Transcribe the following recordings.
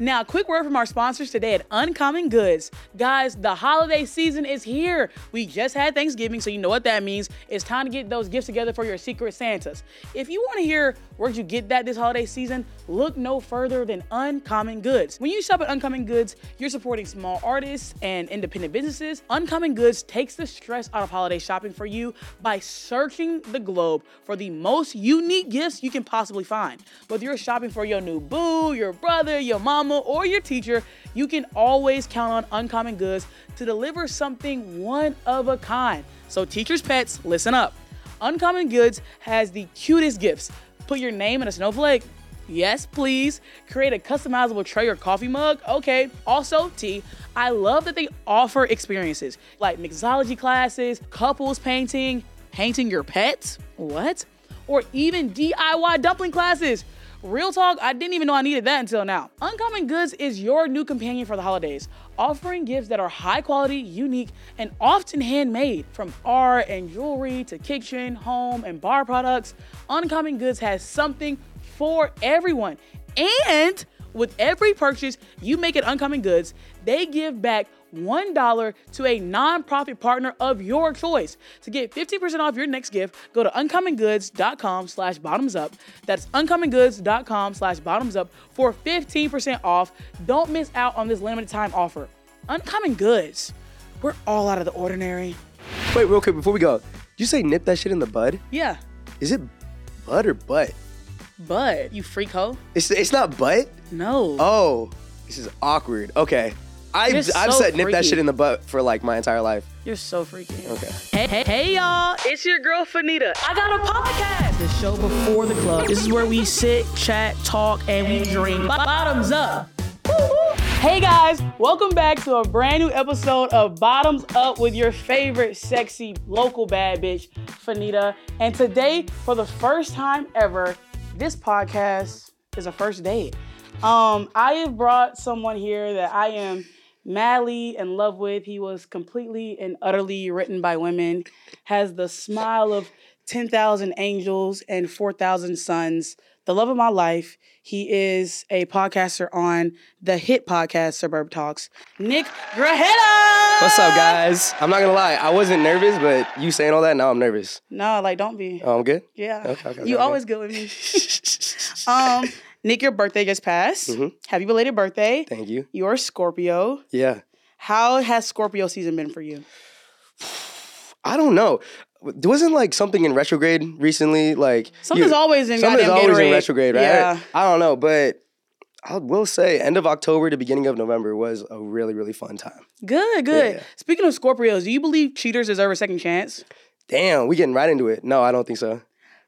Now, a quick word from our sponsors today at Uncommon Goods. Guys, the holiday season is here. We just had Thanksgiving, so you know what that means. It's time to get those gifts together for your secret Santas. If you want to hear where'd you get that this holiday season, look no further than Uncommon Goods. When you shop at Uncommon Goods, you're supporting small artists and independent businesses. Uncommon Goods takes the stress out of holiday shopping for you by searching the globe for the most unique gifts you can possibly find. Whether you're shopping for your new boo, your brother, your mama, or your teacher, you can always count on Uncommon Goods to deliver something one of a kind. So, teachers' pets, listen up. Uncommon Goods has the cutest gifts. Put your name in a snowflake. Yes, please. Create a customizable tray or coffee mug. Okay. Also, T, I love that they offer experiences like mixology classes, couples painting, painting your pets. What? Or even DIY dumpling classes. Real talk, I didn't even know I needed that until now. Uncommon Goods is your new companion for the holidays, offering gifts that are high quality, unique, and often handmade. From art and jewelry to kitchen, home, and bar products, Uncommon Goods has something for everyone. And with every purchase you make at Uncommon Goods, they give back $1 to a nonprofit partner of your choice. To get 50% off your next gift, go to uncommongoods.com slash bottoms up. That's uncommongoods.com slash bottoms up for 15% off. Don't miss out on this limited time offer. Uncommon Goods. We're all out of the ordinary. Wait, real quick before we go, did you say nip that shit in the bud? Yeah, Is it bud or butt? but you freak hoe. It's it's not butt. No. Oh, this is awkward. Okay, I've You're I've said nip that freaky. shit in the butt for like my entire life. You're so freaky. Okay. Hey, hey, hey, y'all. It's your girl, Fannita. I got a podcast. The show before the club. This is where we sit, chat, talk, and we drink. Bottoms up. Hey guys, welcome back to a brand new episode of Bottoms Up with your favorite sexy local bad bitch, Fannita. And today, for the first time ever, this podcast is a first date. Um, I have brought someone here that I am madly in love with. He was completely and utterly written by women, has the smile of 10,000 angels and 4,000 suns, the love of my life. He is a podcaster on the hit podcast Suburb Talks, Nick Grajeda. What's up, guys? I'm not gonna lie, I wasn't nervous, but you saying all that, now I'm nervous. No, like, don't be. Oh, I'm good. Yeah. Okay, okay, you okay. always good with me. um, Nick, your birthday just passed. Mhm. Happy belated birthday. Thank you. You're a Scorpio. Yeah. How has Scorpio season been for you? I don't know. There wasn't like something in retrograde recently? Like Something's you- always in something's always in retrograde, right? Yeah. I don't know, but I will say end of October to beginning of November was a really really fun time. Good, good. Yeah. Speaking of Scorpios, do you believe cheaters deserve a second chance? Damn, we getting right into it. No, I don't think so.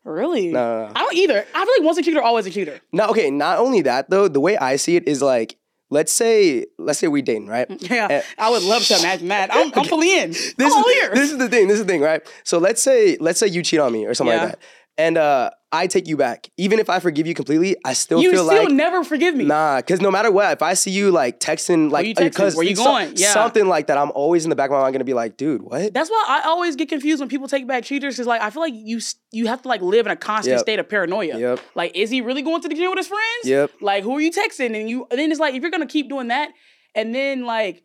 Really? No, no, no. I don't either. I feel like once a cheater, always a cheater. No, okay. Not only that though, the way I see it is like, let's say, let's say we dating, right? Yeah, Eh, I would love to imagine that. I'm, I'm fully in. This I'm is ears. this is the thing. This is the thing, right? So let's say let's say you cheat on me or something Yeah. like that, and uh, I take you back. Even if I forgive you completely, I still feel like you feel still like never forgive me. Nah, because no matter what, if I see you like texting, like you uh, Where you going? Yeah. something like that, I'm always in the back of my mind gonna be like, dude, what? That's why I always get confused when people take back cheaters because like I feel like you you have to like live in a constant Yep. state of paranoia. Yep. Like, is he really going to the gym with his friends? Yep. Like, who are you texting? And you and then it's like if you're gonna keep doing that, and then like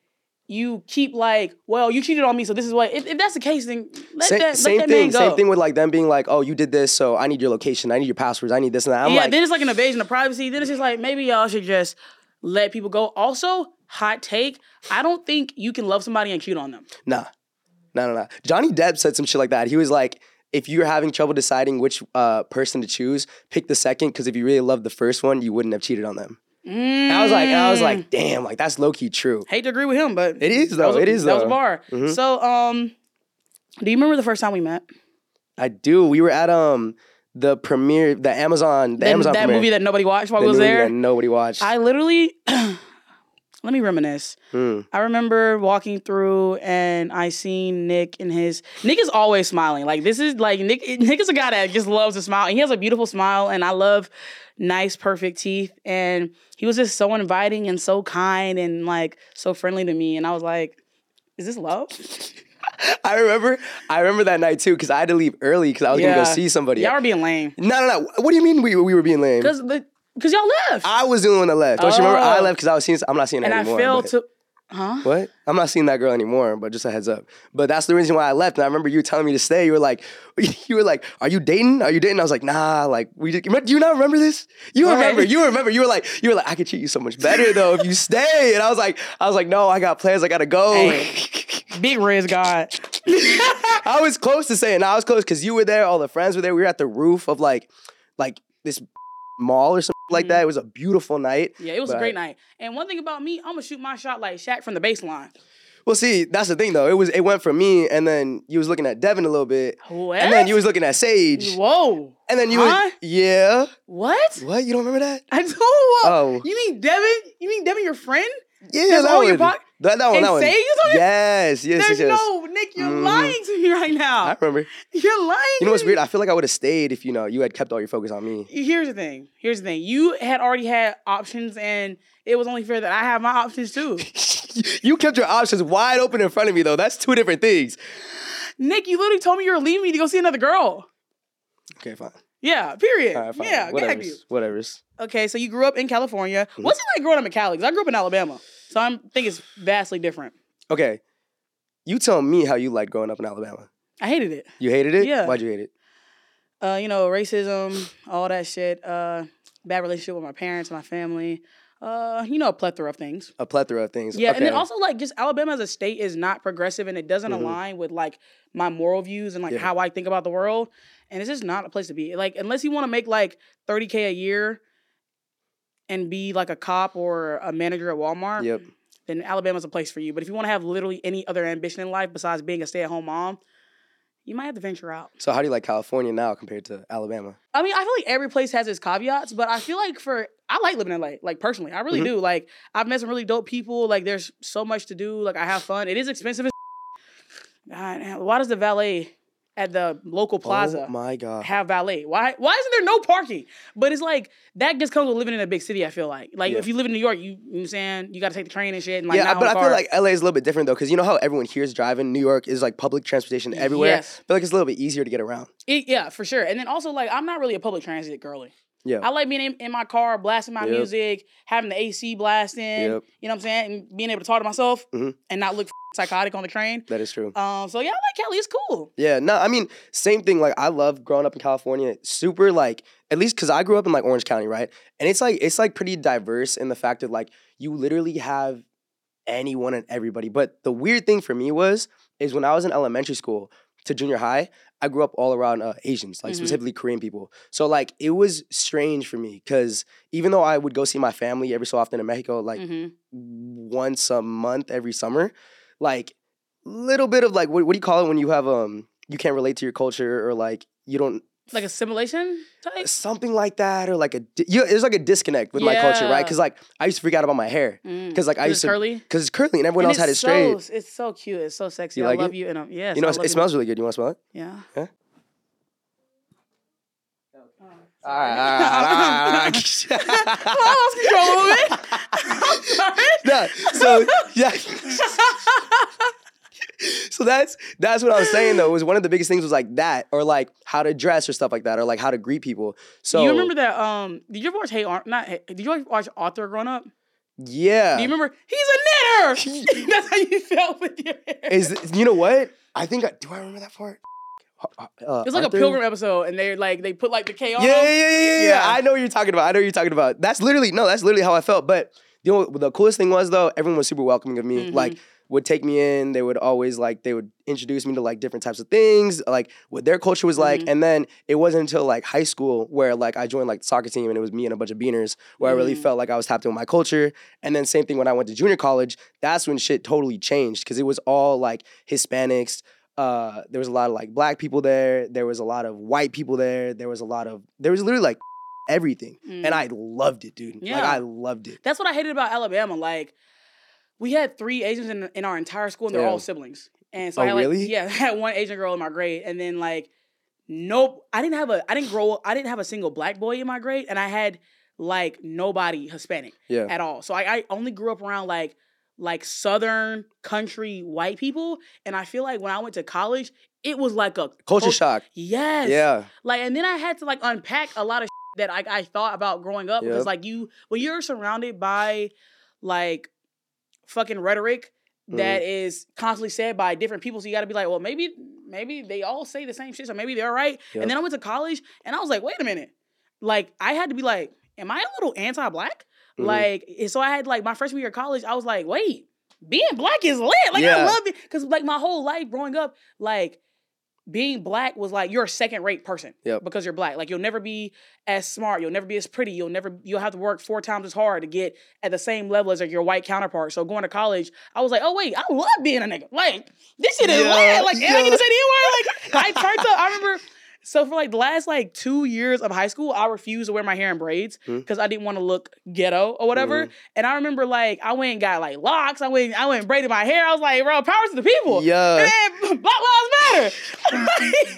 you keep like, well, you cheated on me, so this is what. If, if that's the case, then let Sa- that same let that thing. man go. Same thing with like them being like, oh, you did this, so I need your location, I need your passwords, I need this and that. I'm yeah, like, then it's like an invasion of privacy. Then it's just like maybe y'all should just let people go. Also, hot take: I don't think you can love somebody and cheat on them. Nah, no, no, no. Johnny Depp said some shit like that. He was like, if you're having trouble deciding which uh, person to choose, pick the second because if you really loved the first one, you wouldn't have cheated on them. And I was like, I was Mm. like, damn, like that's low key true. hate to agree with him, but It is though. a- it is That was a though. bar. Mhm. So, um, do you remember the first time we met? I do. We were at um the premiere, the Amazon, the That- Amazon that premiere. movie that nobody watched while The we was movie there. that nobody watched. I literally, let me reminisce. Hmm. I remember walking through and I seen Nick and his Nick is always smiling. Like this is like Nick Nick is a guy that just loves to smile. And he has a beautiful smile and I love nice perfect teeth and he was just so inviting and so kind and like so friendly to me and I was like is this love? I remember. I remember that night too because I had to leave early because I was gonna go see somebody. Y'all were being lame. no, no, no. What do you mean we we were being lame? Cuz the Because y'all left. I was the only one that left. Don't you remember? I Oh. left because I was seeing. I'm not seeing that and I anymore. failed but- to. Huh? What? I'm not seeing that girl anymore, but just a heads up. But that's the reason why I left. And I remember you telling me to stay. You were like, you were like, are you dating? Are you dating? I was like, nah. Like, we. Just, do you not remember this? You Right. remember? You remember? You were like, you were like, I could treat you so much better though if you stay. And I was like, I was like, no, I got plans. I gotta go. Big Riz God. I was close to saying, I was close because you were there. All the friends were there. We were at the roof of like, like this mall or something like Mhm. that. It was a beautiful night. Yeah, it was a great night. And one thing about me, I'm gonna shoot my shot like Shaq from the baseline. Well, see, that's the thing though. It was it went from me, and then you was looking at Devin a little bit, What? and then you was looking at Sage, Whoa. and then you Huh? was yeah. What? What? You don't remember that? I don't. Oh. You mean Devin? You mean Devin, your friend? Yeah, That's that all one. your po- that, that one. and That one. On your- Yes, yes, There's yes, yes. no Nick. You're Mhm. lying to me right now. I remember. You're lying. You know what's weird? I feel like I would have stayed if you know you had kept all your focus on me. Here's the thing. Here's the thing. You had already had options, and it was only fair that I have my options too. you kept your options wide open in front of me though. That's two different things. Nick, you literally told me you were leaving me to go see another girl. Okay, fine. Yeah. Period. Right, fine. Yeah. Gagged you. Whatever's. Whatever's. Okay, so you grew up in California. Mm-hmm. What's it like growing up in Cali? 'Cause I grew up in Alabama, so I am think it's vastly different. Okay, you tell me how you liked growing up in Alabama. I hated it. You hated it. Yeah. Why'd you hate it? Uh, you know, racism, all that shit. Uh, bad relationship with my parents, my family. Uh, you know, a plethora of things. A plethora of things. Yeah, and then also like just Alabama as a state is not progressive and it doesn't Mhm. align with like my moral views and like Yeah. how I think about the world. And it's just not a place to be. Like unless you want to make like 30k a year and be like a cop or a manager at Walmart, Yep. then Alabama's a place for you. But if you want to have literally any other ambition in life besides being a stay-at-home mom, you might have to venture out. So how do you like California now compared to Alabama? I mean, I feel like every place has its caveats, but I feel like for I like living in LA. Like personally, I really Mhm. do. Like I've met some really dope people. Like there's so much to do. Like I have fun. It is expensive as God, why does the valet at the local plaza Oh my god. have valet? Why why isn't there no parking? But it's like that just comes with living in a big city, I feel like. Like Yeah. if you live in New York, you, you know what I'm saying? You gotta take the train and shit and like yeah, but I feel like LA is a little bit different though, because you know how everyone here is driving. New York is like public transportation everywhere. Yes. I feel like it's a little bit easier to get around. It, yeah, for sure. And then also like I'm not really a public transit girly. Yeah. I like being in, in my car, blasting my Yep. music, having the AC blasting, Yep. you know what I'm saying, and being able to talk to myself Mhm. and not look psychotic on the train. That is true. Um, so yeah, I like Cali. It's cool. Yeah, no, I mean, same thing. Like, I love growing up in California. Super, like, at least because I grew up in like Orange County, right? And it's like it's like pretty diverse in the fact that like you literally have anyone and everybody. But the weird thing for me was is when I was in elementary school to junior high, I grew up all around uh, Asians, like Mhm. specifically Korean people. So like it was strange for me because even though I would go see my family every so often in Mexico, like hmm once a month every summer like little bit of like what, what do you call it when you have um you can't relate to your culture or like you don't Like assimilation type. something like that or like a di- you, there's like a disconnect with my culture right because like i used to freak out about my hair because like i used it to curly. because it's curly and everyone And else had it it's straight So, it's so cute. It's so sexy. You I like love it? you. And um, yes, you know I it's- love it you. smells really good you want to smell it Yeah. Yeah? Oh, all right, all right, all right, I lost control a little bit. I'm sorry. no, so yeah so that's that's what I was saying though. Was one of the biggest things was like that, or like how to dress or stuff like that, or like how to greet people. So you remember that? Um, did you ever watch Hey Ar- Not Hey, did you ever watch Arthur growing up? Yeah. Do you remember? He's a knitter. That's how you felt with your hair. Is you know what? I think I do. I remember that part. Uh, It's like Arthur? a pilgrim episode, and they like they put like the K on. Yeah, yeah, yeah, yeah, yeah. I know what you're talking about. I know what you're talking about. That's literally no. That's literally how I felt. But you know, the coolest thing was though, everyone was super welcoming of me. Mhm. Like, would take me in. They would always like they would introduce me to like different types of things, like what their culture was like. Mhm. And then it wasn't until like high school where like I joined like the soccer team and it was me and a bunch of beaners where I really Mhm. felt like I was tapped in with my culture. And then same thing when I went to junior college. That's when shit totally changed because it was all like Hispanics. Uh, there was a lot of like black people there. There was a lot of white people there. There was a lot of there was literally like everything, Mm. and I loved it, dude. Like Yeah. I loved it. That's what I hated about Alabama. Like, we had three Asians in, in our entire school, and they're Yeah. all siblings. And so Oh, I had like, really? yeah, I had one Asian girl in my grade, and then like, nope, I didn't have a, I didn't grow, I didn't have a single black boy in my grade, and I had like nobody Hispanic Yeah. at all. So I, I only grew up around like, like Southern country white people, and I feel like when I went to college, it was like a Culture cult- shock. Yes. Yeah. Like, and then I had to like unpack a lot of that I, I thought about growing up because Yep. like you when you're surrounded by like fucking rhetoric mm-hmm. that is constantly said by different people, so you got to be like, well, maybe maybe they all say the same shit, so maybe they're right. Yep. And then I went to college, and I was like, wait a minute, like I had to be like, am I a little anti-black? Mhm. Like, so I had like my freshman year of college, I was like, wait, being black is lit. Like I love it because like my whole life growing up, like being black was like you're a second rate person Yep. because you're black. Like you'll never be as smart, you'll never be as pretty, you'll never you'll have to work four times as hard to get at the same level as like your white counterpart. So going to college, I was like, oh wait, I love being a nigga. Like this shit is Yeah, lit. Like am I yeah. gonna say the N word? Like I turned up. I remember. So for like the last like two years of high school, I refused to wear my hair in braids because I didn't want to look ghetto or whatever. Mm-hmm. And I remember like I went and got like locks. I went I went and braided my hair. I was like, bro, powers to the people. Yeah. Black Lives Matter.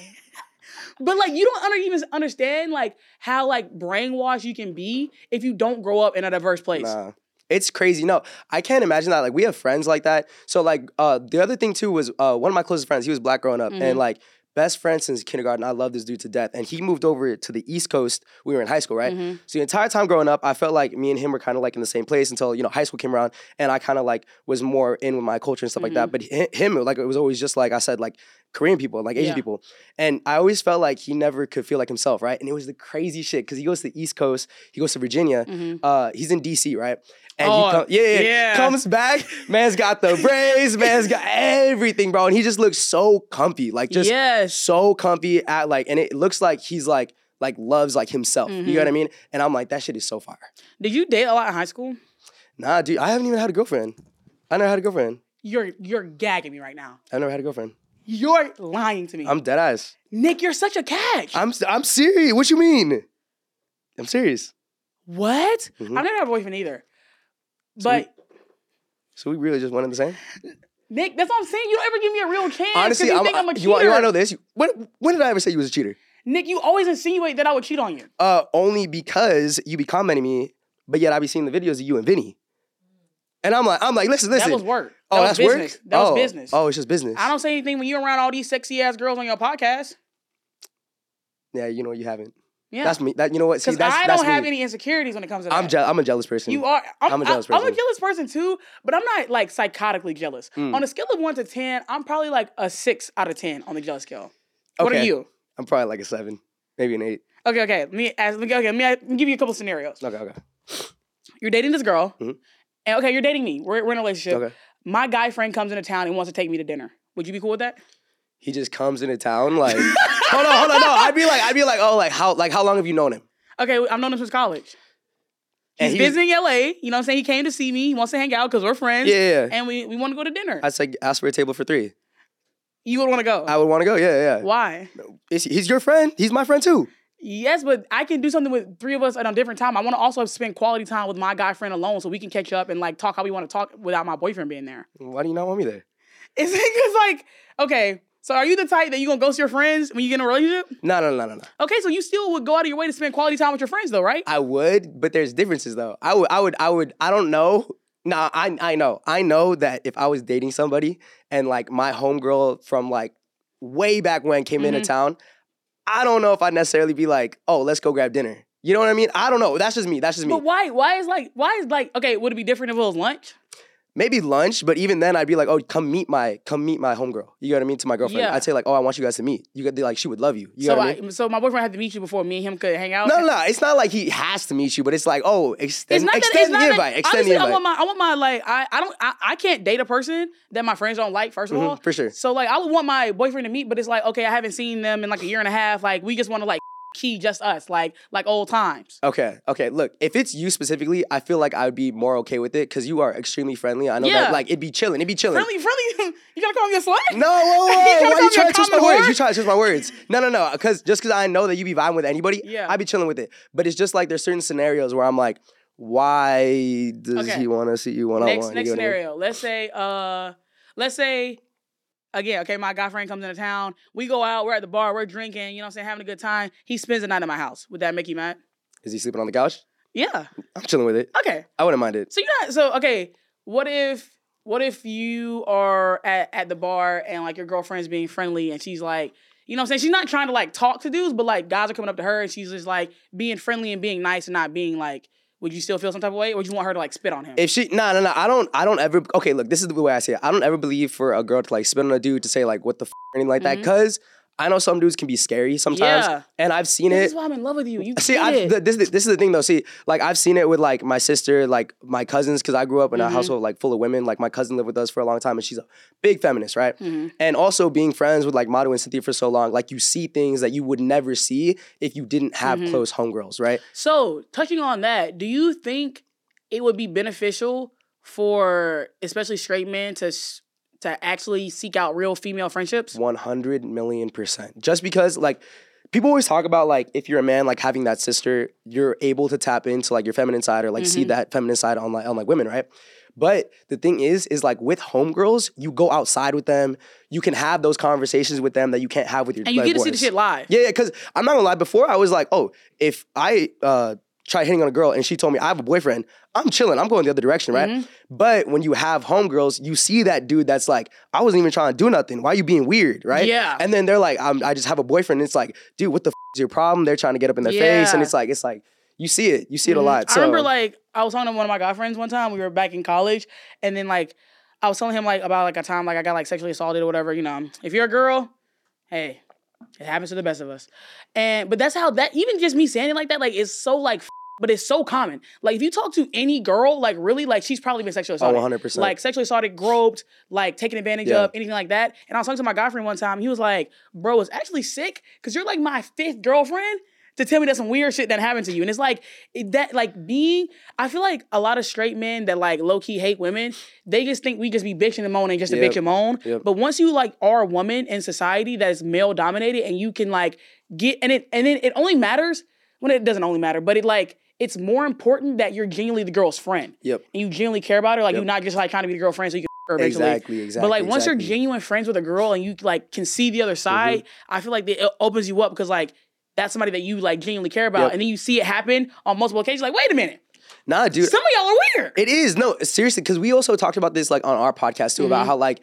but like you don't under, even understand like how like brainwashed you can be if you don't grow up in a diverse place. Nah. It's crazy. No, I can't imagine that. Like we have friends like that. So like uh the other thing too was uh one of my closest friends, he was black growing up Mhm. and like best friend since kindergarten. I love this dude to death. And he moved over to the East Coast. We were in high school, right? Mhm. So the entire time growing up, I felt like me and him were kind of like in the same place until, you know, high school came around and I kind of like was more in with my culture and stuff like that. But hi- him, like it was always just like I said, like Korean people, like Asian Yeah. people. And I always felt like he never could feel like himself, right? And it was the crazy shit because he goes to the East Coast, he goes to Virginia, Mhm. uh, he's in DC, right? And Oh, he com- yeah, yeah, comes back, man's got the braids, man's got everything, bro. And he just looks so comfy, like just yes. so comfy at like, and it looks like he's like like loves like himself. You Mm-hmm. know what I mean? And I'm like, that shit is so fire. Did you date a lot in high school? Nah, dude, I haven't even had a girlfriend. I never had a girlfriend. You're you're gagging me right now. I've never had a girlfriend. You're lying to me. I'm dead ass. Nick, you're such a catch. I'm I'm serious. What you mean? I'm serious. what? Mhm. I've never had a boyfriend either. So But So we really just one and the same. Nick, that's what I'm saying. You don't ever give me a real chance. Honestly, you I'm, think I'm a you, want, you want to know this? You- When when did I ever say you was a cheater? Nick, you always insinuate that I would cheat on you. Uh, only because you be commenting me, but yet I be seeing the videos of you and Vinny. And I'm like, I'm like, listen, listen. That was work. That oh, was that's business. work. That oh. was business. Oh, it's just business. I don't say anything when you're around all these sexy ass girls on your podcast. Yeah, you know you haven't. Yeah. That's me. That you know what? See, that's I don't have me. any insecurities when it comes to that. I'm je- I'm a jealous person. You are. I'm, I'm a jealous I, am a person. jealous person too, but I'm not like psychotically jealous. Mm. On a scale of one to ten, I'm probably like a six out of ten on the jealous scale. What are you? I'm probably like a seven, maybe an eight. Okay, okay. Let me ask. Okay, let me, let me give you a couple scenarios. Okay, okay, You're dating this girl, Mhm. and okay, you're dating me. We're, we're in a relationship. okay. My guy friend comes into town and wants to take me to dinner. Would you be cool with that? He just comes into town like, hold on, hold on, no. I'd be like, I'd be like, oh, like how, like how long have you known him? Okay, I've known him since college. He's he was- visiting LA. You know what I'm saying? He came to see me. He wants to hang out because we're friends. Yeah, yeah. And we, we want to go to dinner. I'd say ask for a table for three. you would want to go. I would want to go. Yeah, yeah. Why? He- he's your friend. He's my friend too. Yes, but I can do something with three of us at a different time. I want to also spend quality time with my guy friend alone so we can catch up and like talk how we want to talk without my boyfriend being there. Why do you not want me there? Is it because like, okay, so are you the type that you gonna ghost your friends when you get in a relationship? No, no, no, no, no. Okay, so you still would go out of your way to spend quality time with your friends though, right? I would, but there's differences though. I would, I would, I would. I don't know. Nah, I, I know. I know that if I was dating somebody and like my homegirl from like way back when came into Mhm. town, I don't know if I'd necessarily be like, oh, let's go grab dinner. You know what I mean? I don't know. That's just me. That's just me. But why? Why is like? Why is like? Okay, would it be different if it was lunch? Maybe lunch, but even then, I'd be like, oh, come meet my, come meet my homegirl. You know what I mean? To my girlfriend, Yeah. I'd say like, oh, I want you guys to meet. You could like, she would love you. You so I, I mean? so my boyfriend had to meet you before me and him could hang out. No, no, no. It's not like he has to meet you, but it's like, oh, extend, that. extend It's the not that. invite. Extend honestly, the invite. I want my. I want my like. I. I don't. I, I can't date a person that my friends don't like. First of Mhm, all, for sure. So like, I would want my boyfriend to meet, but it's like, okay, I haven't seen them in like a year and a half. Like, we just want to like key just us, like like old times. Okay, okay. Look, if it's you specifically, I feel like I would be more okay with it because you are extremely friendly. I know Yeah. that, like, it'd be chilling. It'd be chilling. Friendly, friendly. you gotta call me a slut. No, whoa, whoa, You Why you trying to twist my common words? You trying to twist my words? No, no, no. Because just because I know that you'd be vibing with anybody, Yeah. I'd be chilling with it. But it's just like there's certain scenarios where I'm like, why does Okay. he want to see you one on next one? next scenario. Let's say uh let's say again, okay, my guy friend comes into town. We go out, we're at the bar, we're drinking, you know what I'm saying, having a good time. He spends the night at my house. Would that make you mad? Is he sleeping on the couch? Yeah. I'm chilling with it. Okay. I wouldn't mind it. So you're not so okay, what if what if you are at, at the bar and like your girlfriend's being friendly and she's like, you know what I'm saying? She's not trying to like talk to dudes, but like guys are coming up to her and she's just like being friendly and being nice and not being like, would you still feel some type of way? Or would you want her to like spit on him? If she no no no, I don't I don't ever okay, look, this is the way I see it. I don't ever believe for a girl to like spit on a dude to say like what the f or anything like that. Mm-hmm. Cause I know some dudes can be scary sometimes. Yeah. And I've seen it. this it. is why I'm in love with you. You See, I, th- this, this is the thing though. See, like I've seen it with like my sister, like my cousins, because I grew up in Mm-hmm. a household like full of women. Like my cousin lived with us for a long time, and she's a big feminist, right? Mm-hmm. And also being friends with like Madu and Cynthia for so long, like you see things that you would never see if you didn't have Mm-hmm. close homegirls, right? So, touching on that, do you think it would be beneficial for especially straight men to to actually seek out real female friendships? One hundred million percent. Just because like. People always talk about like if you're a man like having that sister, you're able to tap into like your feminine side or like Mm-hmm. see that feminine side on like on like women, right? But the thing is, is like with homegirls, you go outside with them, you can have those conversations with them that you can't have with your And you like, get to see the boys. shit live. Yeah, yeah, because I'm not gonna lie. Before I was like, oh, if I uh try hitting on a girl and she told me I have a boyfriend, I'm chilling. I'm going the other direction, right? Mm-hmm. But when you have homegirls, you see that dude that's like, I wasn't even trying to do nothing. Why are you being weird, right? Yeah. And then they're like, I'm, I just have a boyfriend. And it's like, dude, what the f- is your problem? They're trying to get up in their face, and it's like, it's like you see it, you see it a Mhm. lot. I remember like I was talking to one of my guy friends one time. We were back in college, and then like I was telling him like about like a time like I got like sexually assaulted or whatever. You know, if you're a girl, hey, it happens to the best of us. And but that's how that even just me saying it like that like it's so like. f- But it's so common. Like if you talk to any girl, like really, like she's probably been sexually assaulted. 100%. Like sexually assaulted, groped, like taken advantage Yeah. of, anything like that. And I was talking to my guy friend one time. He was like, "Bro, it's actually sick because you're like my fifth girlfriend." To tell me that some weird shit that happened to you. And it's like that, like being, I feel like a lot of straight men that like low key hate women, they just think we just be bitching them on and moaning just to Yep. bitch and moan. Yep. But once you like are a woman in society that is male dominated and you can like get, and it, and then it only matters when it doesn't only matter, but it like, it's more important that you're genuinely the girl's friend. Yep. And you genuinely care about her. Like Yep. you're not just like trying to be the girlfriend so you can f- her eventually. Exactly, exactly. But like once you're genuine friends with a girl and you like can see the other side, Mm-hmm. I feel like it opens you up because like that's somebody that you like genuinely care about, Yep. and then you see it happen on multiple occasions. Like, wait a minute, nah, dude, some of y'all are weird. It is no seriously because we also talked about this like on our podcast too Mm-hmm. about how like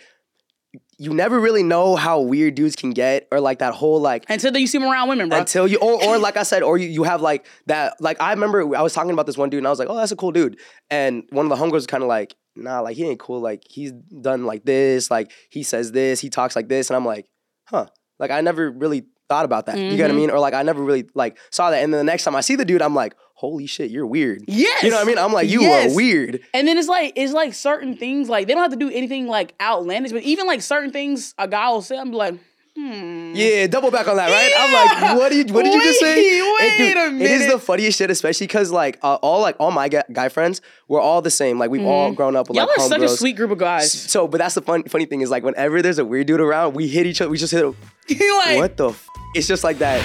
you never really know how weird dudes can get or like that whole like Until then you see them around women, bro. until you or or like I said or you, you have like that like I remember I was talking about this one dude and I was like oh that's a cool dude and one of the homegirls was kind of like nah like he ain't cool like he's done like this like he says this he talks like this and I'm like huh like I never really thought about that you get what I Mhm. mean? Or like I never really like saw that. And then the next time I see the dude I'm like holy shit you're weird. Yes, you know what I mean? I'm like you Yes. are weird. And then it's like it's like certain things like they don't have to do anything like outlandish, but even like certain things a guy will say, I'm like, hmm. Yeah, double back on that, right? I'm like, what did you, what did you just say? Wait, It- dude, wait a It is the funniest shit, especially because like uh, all like all my guy, friends, we're all the same. Like we've all grown up with Mm-hmm. Y'all like are such a sweet group of guys. So, but that's the fun funny thing is like whenever there's a weird dude around, we hit each other. We just hit. like, What the? F-? It's just like that.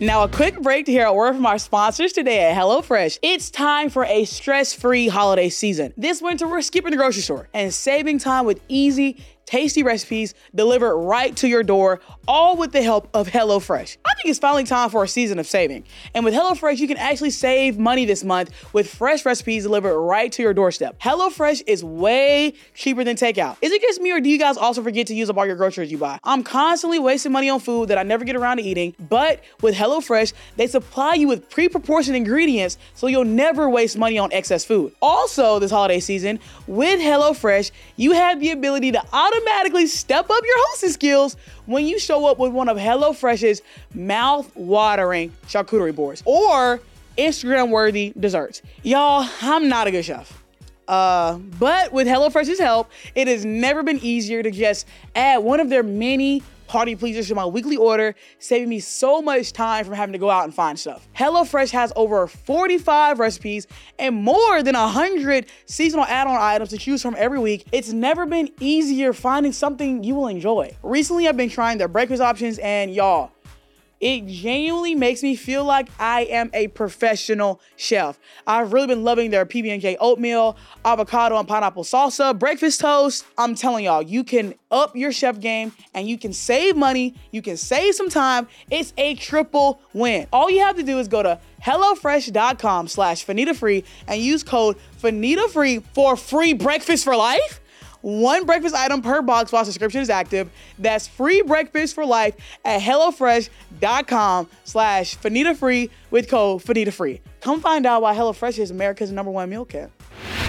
Now, a quick break to hear a word from our sponsors today at HelloFresh. It's time for a stress free holiday season. This winter, we're skipping the grocery store and saving time with easy, tasty recipes delivered right to your door, all with the help of HelloFresh. I think it's finally time for a season of saving. And with HelloFresh, you can actually save money this month with fresh recipes delivered right to your doorstep. HelloFresh is way cheaper than takeout. Is it just me or do you guys also forget to use up all your groceries you buy? I'm constantly wasting money on food that I never get around to eating, but with HelloFresh, they supply you with pre-proportioned ingredients so you'll never waste money on excess food. Also, this holiday season, with HelloFresh, you have the ability to automatically step up your hosting skills when you show up with one of HelloFresh's mouth-watering charcuterie boards or Instagram-worthy desserts. Y'all, I'm not a good chef. Uh, but with HelloFresh's help, it has never been easier to just add one of their many party pleasers to my weekly order, saving me so much time from having to go out and find stuff. HelloFresh has over 45 recipes and more than 100 seasonal add-on items to choose from every week. It's never been easier finding something you will enjoy. Recently, I've been trying their breakfast options and y'all, it genuinely makes me feel like I am a professional chef. I've really been loving their PB&J oatmeal, avocado and pineapple salsa, breakfast toast. I'm telling y'all, you can up your chef game and you can save money, you can save some time. It's a triple win. All you have to do is go to hellofresh.com slash Fannita Free and use code Fannita Free for free breakfast for life. one breakfast item per box while subscription is active. That's free breakfast for life at HelloFresh.com slash Fannita Free with code Fannita Free. Come find out why HelloFresh is America's number one meal kit.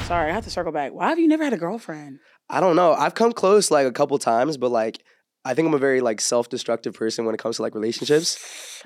Sorry, I have to circle back. Why have you never had a girlfriend? I don't know. I've come close like a couple times, but like I think I'm a very like self-destructive person when it comes to like relationships.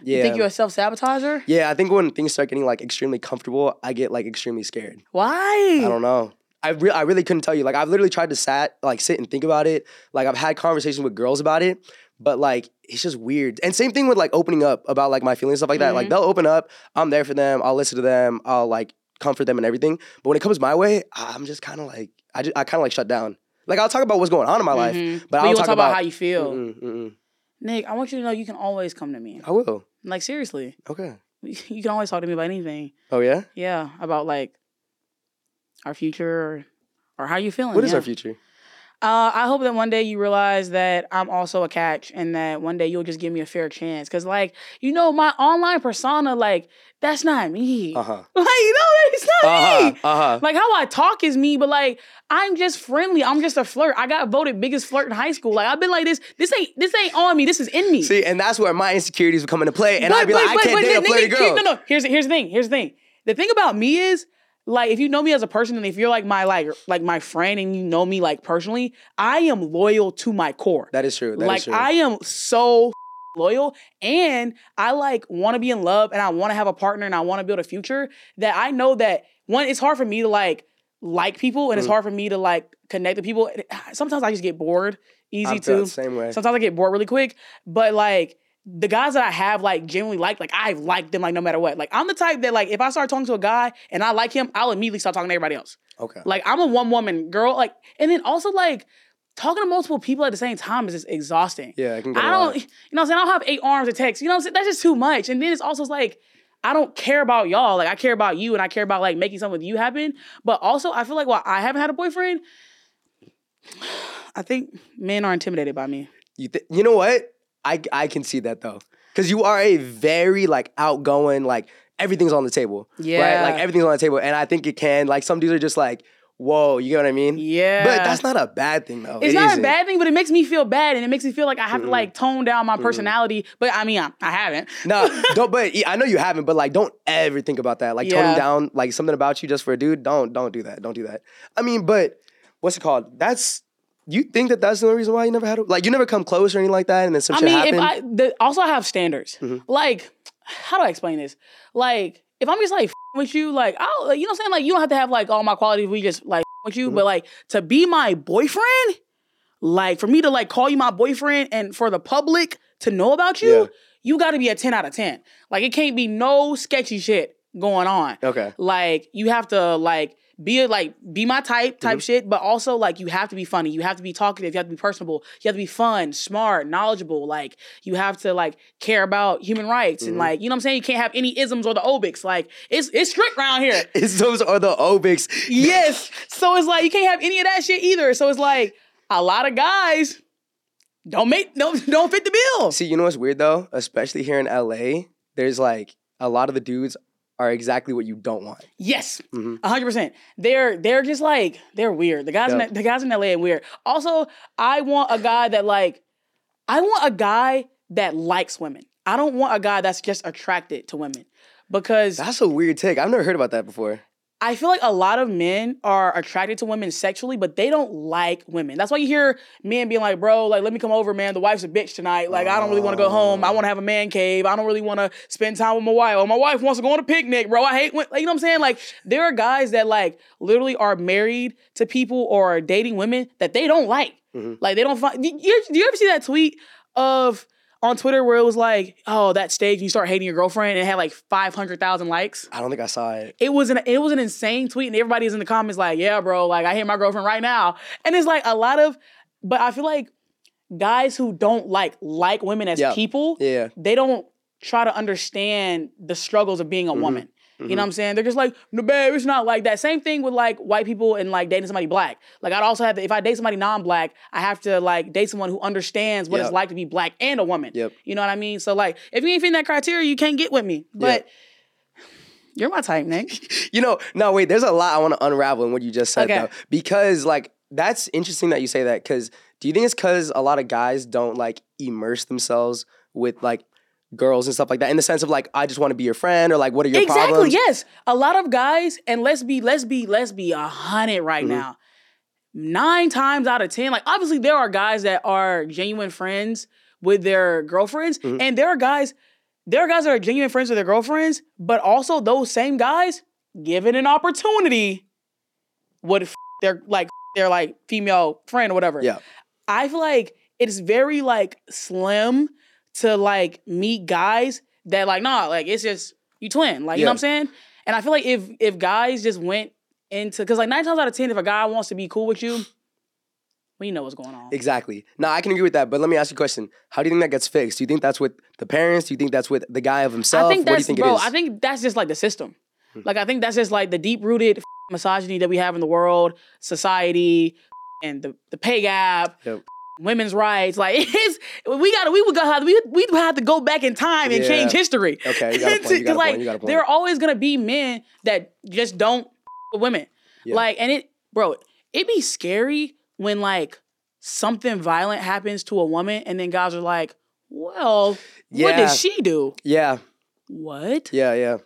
Yeah. You think you're a self sabotager? yeah, I think when things start getting like extremely comfortable, I get like extremely scared. Why? I don't know. I, re- I really couldn't tell you. Like I've literally tried to sat like sit and think about it. Like I've had conversations with girls about it, but like it's just weird. And same thing with like opening up about like my feelings and stuff like that. Like they'll open up, I'm there for them. I'll listen to them. I'll like comfort them and everything. But when it comes my way, I'm just kind of like I just, I kind of like shut down. Like I'll talk about what's going on in my life, Mhm. but, But I you don't won't talk, talk about about how you feel. Mm-mm, mm-mm. Nick, I want you to know you can always come to me. I will. Like seriously, Okay. you can always talk to me about anything. Oh yeah. Yeah, about like our future or, or how you feeling. What is yeah. our future? Uh, I hope that one day you realize that I'm also a catch and that one day you'll just give me a fair chance. Cause like, you know, my online persona, like, that's not me. Uh huh. Like, you know, it's not Uh huh. me. Uh huh. Like how I talk is me, but like I'm just friendly. I'm just a flirt. I got voted biggest flirt in high school. Like I've been like this. This ain't this ain't on me. This is in me. See, and that's where my insecurities would come into play, and But- I'd be but- like, I can't but date a flirty girl. No, no. Here's here's the thing. Here's the thing. The thing about me is, like, if you know me as a person, and if you're like my like like my friend, and you know me like personally, I am loyal to my core. That is true. That is like true. I am so loyal, and I like want to be in love, and I want to have a partner, and I want to build a future. That I know that one, it's hard for me to like like people, and it's Mhm. hard for me to like connect with people. Sometimes I just get bored easy too. the same way. Sometimes I get bored really quick, but like the guys that I have like genuinely like, like I've liked them like no matter what. Like I'm the type that like if I start talking to a guy and I like him, I'll immediately start talking to everybody else. Okay. Like I'm a one woman girl. Like and then also like talking to multiple people at the same time is just exhausting. Yeah, I can get I don't, you know what I'm saying? I don't have eight arms to text. You know what I'm saying? That's just too much. And then it's also like, I don't care about y'all. Like I care about you and I care about like making something with you happen. But also I feel like while I haven't had a boyfriend, I think men are intimidated by me. You, th- you know what? I I can see that though, because you are a very like outgoing, like everything's on the table. Right. Yeah. Like everything's on the table, and I think it can. Like some dudes are just like, whoa, you get what I mean? Yeah. But that's not a bad thing though. It's It not isn't. a bad thing, but it makes me feel bad, and it makes me feel like I have to Mm-mm. like tone down my mm-hmm. personality. But I mean, I, I haven't. No, don't. But I know you haven't. But like, don't ever think about that. Like Yeah. toning down like something about you just for a dude. Don't don't do that. Don't do that. I mean, but what's it called? That's you think that that's the only reason why you never had a, like you never come close or anything like that, and then some I shit mean, happened. if I the, also I have standards. Mhm. Like, how do I explain this? Like, if I'm just like with you, like, I'll, like, you know what I'm saying? Like, you don't have to have like all my qualities. We just like with you, Mhm. but like to be my boyfriend, like for me to like call you my boyfriend, and for the public to know about you, Yeah. you got to be a ten out of ten. Like, it can't be no sketchy shit going on. okay. Like you have to like be a, like be my type type Mhm. shit, but also like you have to be funny. You have to be talkative. You have to be personable. You have to be fun, smart, knowledgeable. Like you have to like care about human rights and Mhm. like you know what I'm saying. You can't have any isms or the obics. Like it's it's strict around here. Those are the obics. yes. So it's like you can't have any of that shit either. So it's like a lot of guys don't make don't don't fit the bill. See, you know what's weird though? Especially here in LA, there's like a lot of the dudes are exactly what you don't want. Yes, Mhm. a hundred percent. They're they're just like they're weird. The guys Yeah. in the guys in LA are weird. Also, I want a guy that like I want a guy that likes women. I don't want a guy that's just attracted to women because That's a weird take. I've never heard about that before. I feel like a lot of men are attracted to women sexually, but they don't like women. That's why you hear men being like, bro, like, let me come over, man. The wife's a bitch tonight. Like, I don't really want to go home. I want to have a man cave. I don't really want to spend time with my wife. Or my wife wants to go on a picnic, bro. I hate when, like, you know what I'm saying? Like, there are guys that, like, literally are married to people or are dating women that they don't like. Mhm. Like, they don't find. Do you, do you ever see that tweet of on Twitter where it was like, oh, that stage, you start hating your girlfriend, and it had like 500,000 likes? I don't think I saw it. it was an it was an insane tweet, and everybody's in the comments like, "Yeah, bro, like I hate my girlfriend right now," and it's like a lot of, but I feel like guys who don't like like women as Yeah. people, Yeah. they don't try to understand the struggles of being a Mhm. woman. You Mhm. know what I'm saying? They're just like, no, babe, it's not like that. Same thing with like white people and like dating somebody black. Like I'd also have to, if I date somebody non-black, I have to like date someone who understands what Yep. it's like to be black and a woman. Yep. You know what I mean? So like, if you ain't fitting that criteria, you can't get with me. But you're my type, Nick. You know, no, wait, there's a lot I want to unravel in what you just said Okay. though. Because like that's interesting that you say that because do you think it's because a lot of guys don't like immerse themselves with like girls and stuff like that in the sense of like I just want to be your friend or like what are your exactly problems? yes a lot of guys and let's be let's be let's be a hundred right Mhm. now nine times out of ten like obviously there are guys that are genuine friends with their girlfriends Mhm. and there are guys there are guys that are genuine friends with their girlfriends but also those same guys given an opportunity would f- their like their like female friend or whatever Yeah. i feel like it's very like slim to like meet guys that like nah like it's just you twin like you know Yeah. what i'm saying and i feel like if if guys just went into because like nine times out of ten if a guy wants to be cool with you well you know what's going on Exactly. No, I can agree with that. But let me ask you a question. How do you think that gets fixed? Do you think that's with the parents? Do you think that's with the guy of himself? I think what do you that's think bro. it is? I think that's just like the system. Hmm. Like I think that's just like the deep rooted misogyny that we have in the world, society, and the the pay gap, Yep. Women's rights. Like it's we got to we would go have we we have to go back in time and Yeah. change history. Okay, you got a point, you got a 'Cause, like point, you got a point. there are always gonna be men that just don't with women. Yeah. Like and it, bro, it be scary when like something violent happens to a woman and then guys are like, well, what did she do? yeah, What? yeah, yeah.